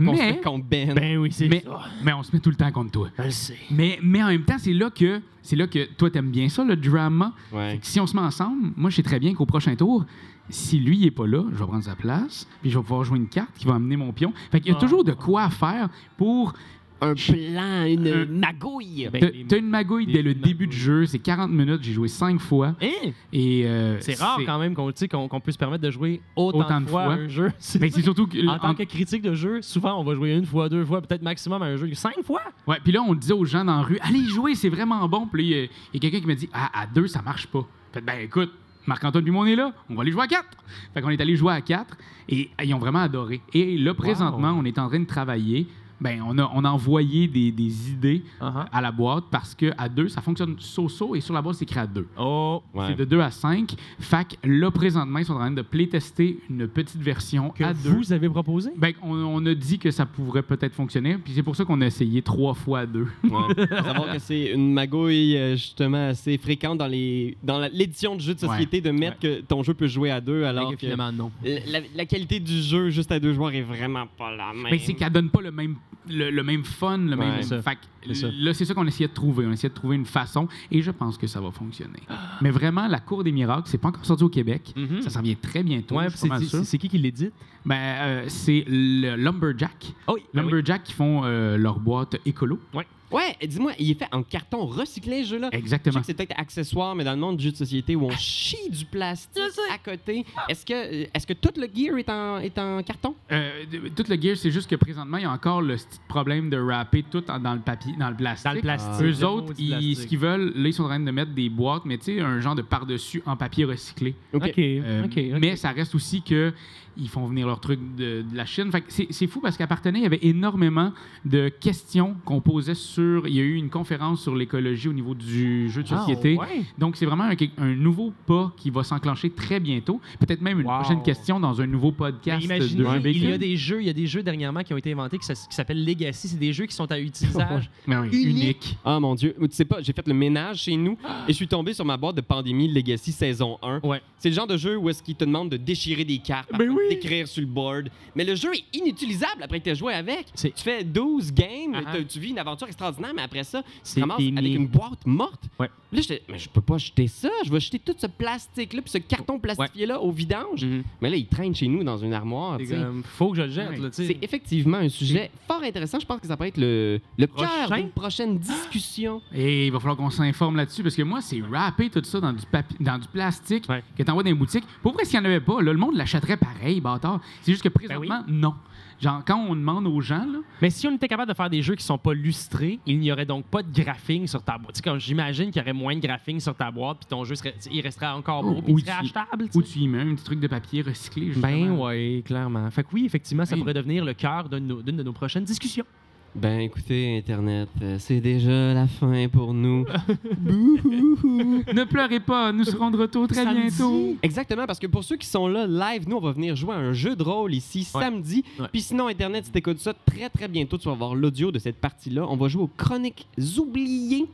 S1: On se
S3: mais,
S1: fait contre Ben.
S2: Ben oui, c'est
S3: mais,
S2: ça.
S3: mais on se met tout le temps contre toi.
S2: Je le sais.
S3: Mais, mais en même temps, c'est là que c'est là que toi, t'aimes bien ça, le drama.
S1: Ouais.
S3: Si on se met ensemble, moi, je sais très bien qu'au prochain tour, si lui, il est pas là, je vais prendre sa place, puis je vais pouvoir jouer une carte qui va amener mon pion. Fait qu'il y a
S2: Ah.
S3: toujours de quoi faire pour.
S1: Un plan, une
S3: Euh,
S1: magouille.
S2: Ben,
S3: T'as
S2: les-
S3: t'as une magouille dès le début
S2: magouilles.
S3: du jeu, c'est 40 minutes, j'ai joué 5 fois.
S2: Hein?
S3: Et euh,
S2: C'est rare quand même qu'on sais, qu'on peut se permettre de jouer autant,
S3: Autant
S2: de fois,
S3: fois.
S2: un jeu. C'est
S3: Mais c'est surtout que.
S2: En tant que critique de jeu, souvent on va jouer une fois, deux fois, peut-être maximum à un jeu cinq fois?
S3: Ouais, puis là, on disait aux gens dans la rue, allez jouer, c'est vraiment bon. Puis là, il y a- quelqu'un qui m'a dit, ah, à deux, ça marche pas. Fait que, ben écoute, Marc-Antoine puis moi, on est là, on va aller jouer à quatre. Fait qu'on est allé jouer à quatre et ils ont vraiment adoré. Et là, présentement, on est en train de travailler. Ben, on a, on a envoyé des, des idées
S2: Uh-huh.
S3: à la boîte parce que à deux, ça fonctionne so-so et sur la boîte, c'est écrit à deux.
S2: Oh,
S1: Ouais.
S3: C'est de 2 à 5. Fait que là, présentement, ils sont en train de playtester une petite version
S2: que
S3: à deux.
S2: vous avez proposé?
S3: Ben, on, on a dit que ça pourrait peut-être fonctionner, puis c'est pour ça qu'on a essayé trois fois à deux.
S1: Ouais. Faut savoir que c'est une magouille euh, justement assez fréquente dans les dans l'édition de jeux de société de mettre que ton jeu peut jouer à deux alors que
S2: finalement, non.
S1: la, la qualité du jeu juste à deux joueurs est vraiment pas la même.
S3: Mais c'est qu'elle donne pas le même, le, le même fun, le même.
S1: Ouais.
S2: Ça.
S3: Fait que
S2: ça.
S3: là, c'est ça qu'on essayait de trouver. On essayait de trouver une façon, et je pense que ça va fonctionner. Mais vraiment, la Cour des miracles, c'est pas encore sorti au Québec.
S2: Mhm.
S3: Ça s'en vient très bientôt.
S2: Ouais, c'est qui qui l'édite?
S3: Ben, euh, c'est le Lumberjack.
S2: Oh, oui. ben oui.
S3: Lumberjack qui font euh, leur boîte écolo.
S1: Ouais, dis-moi, il est fait en carton recyclé ce jeu-là. Je sais
S3: Exactement.
S1: que c'est peut-être accessoire, mais dans le monde du jeu de société où on chie du plastique à côté, est-ce que, euh, est-ce que tout le gear est en, est en carton?
S3: Euh, tout le gear, c'est juste que présentement, il y a encore le petit problème de wrapper tout en- dans le papier, dans le plastique.
S2: Dans le plastique.
S3: Eux
S2: le
S3: autres, ils-
S2: plastique.
S3: ce qu'ils veulent, là, ils sont en train de mettre des boîtes, mais tu sais, un genre de par-dessus en papier recyclé.
S2: OK,
S3: Euh,
S2: OK, OK.
S3: Mais ça reste aussi que ils font venir leurs trucs de, de la Chine. C'est c'est fou parce qu'à Partenay, il y avait énormément de questions qu'on posait sur. Il y a eu une conférence sur l'écologie au niveau du jeu de
S2: Ah,
S3: société.
S2: ouais.
S3: Donc, c'est vraiment un, un nouveau pas qui va s'enclencher très bientôt. Peut-être même une
S2: Wow.
S3: prochaine question dans un nouveau
S2: Mais
S3: podcast
S2: imaginez,
S3: de Jeux
S2: il y a des jeux, il y a des jeux dernièrement qui ont été inventés qui, s'appellent Legacy. C'est des jeux qui sont à utilisage.
S3: Mais oui,
S1: Unique. Ah mon Dieu, tu sais pas, j'ai fait le ménage chez nous et je suis tombé sur ma boîte de Pandémie Legacy saison 1.
S2: Ouais.
S1: C'est le genre de jeu où est-ce qu'il te demande de déchirer des cartes,
S2: Ben oui.
S1: D'écrire sur le board. Mais le jeu est inutilisable après que tu as joué avec. Tu fais 12 games,
S2: Ah ah.
S1: tu vis une aventure extraordinaire, mais après ça, tu
S2: fini.
S1: avec une boîte morte.
S2: Ouais.
S1: Là, j'étais, mais je peux pas jeter ça. Je vais jeter tout ce plastique-là puis ce carton plastifié-là au vidange.
S2: Mhm.
S1: Mais là, il traîne chez nous dans une armoire. Tu
S2: comme, faut que je le jette,
S3: Ouais.
S2: tu.
S1: C'est effectivement un sujet fort intéressant. Je pense que ça pourrait être le, le cœur d'une prochaine discussion.
S3: Et il va falloir qu'on s'informe là-dessus parce que moi, c'est wrapper tout ça dans du, papier, dans du plastique
S2: Ouais.
S3: que t'envoies dans les boutiques. Pour vrai, s'il n'y en avait pas, là, le monde l'achèterait pareil, C'est juste que présentement, non. Genre, quand on demande aux gens, là,
S2: Mais si on était capable de faire des jeux qui sont pas lustrés, il n'y aurait donc pas de graphing sur ta boîte. J'imagine qu'il y aurait moins de graphing sur ta boîte, puis ton jeu serait, il resterait encore beau, puis
S3: Ou
S2: serait achetable. sais.
S3: tu y mets un petit truc de papier recyclé, justement.
S2: Ben oui, clairement. Fait que oui, effectivement, ça
S3: Oui.
S2: pourrait devenir le cœur d'une de de nos prochaines discussions.
S1: Ben écoutez, Internet, euh, c'est déjà la fin pour nous. Bouhouhou.
S3: ne pleurez pas, nous serons de retour très
S2: Samedi.
S3: bientôt.
S1: Exactement, parce que pour ceux qui sont là live, nous, on va venir jouer à un jeu de rôle ici
S2: Ouais.
S1: samedi.
S2: Ouais.
S1: Puis sinon, Internet, si t'écoutes ça, très très bientôt, tu vas voir l'audio de cette partie-là. On va jouer aux chroniques oubliées.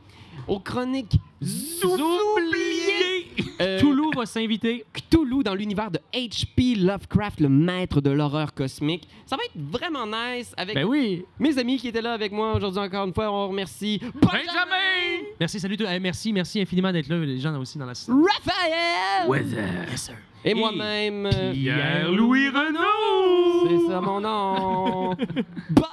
S1: Aux chroniques oubliées. Euh,
S2: Toulouse va s'inviter.
S1: Cthulhu dans l'univers de H.P. Lovecraft, le maître de l'horreur cosmique. Ça va être vraiment nice avec
S2: Ben oui.
S1: mes amis qui étaient là avec moi aujourd'hui encore une fois. On remercie
S3: Benjamin!
S2: Merci, salut. tout- eh, merci, merci infiniment d'être là, les gens aussi dans.
S1: Raphaël
S3: Weather.
S2: Yes, sir. et
S1: moi-même. euh,
S3: Pierre-Louis Renaud!
S1: C'est ça mon nom. Bye!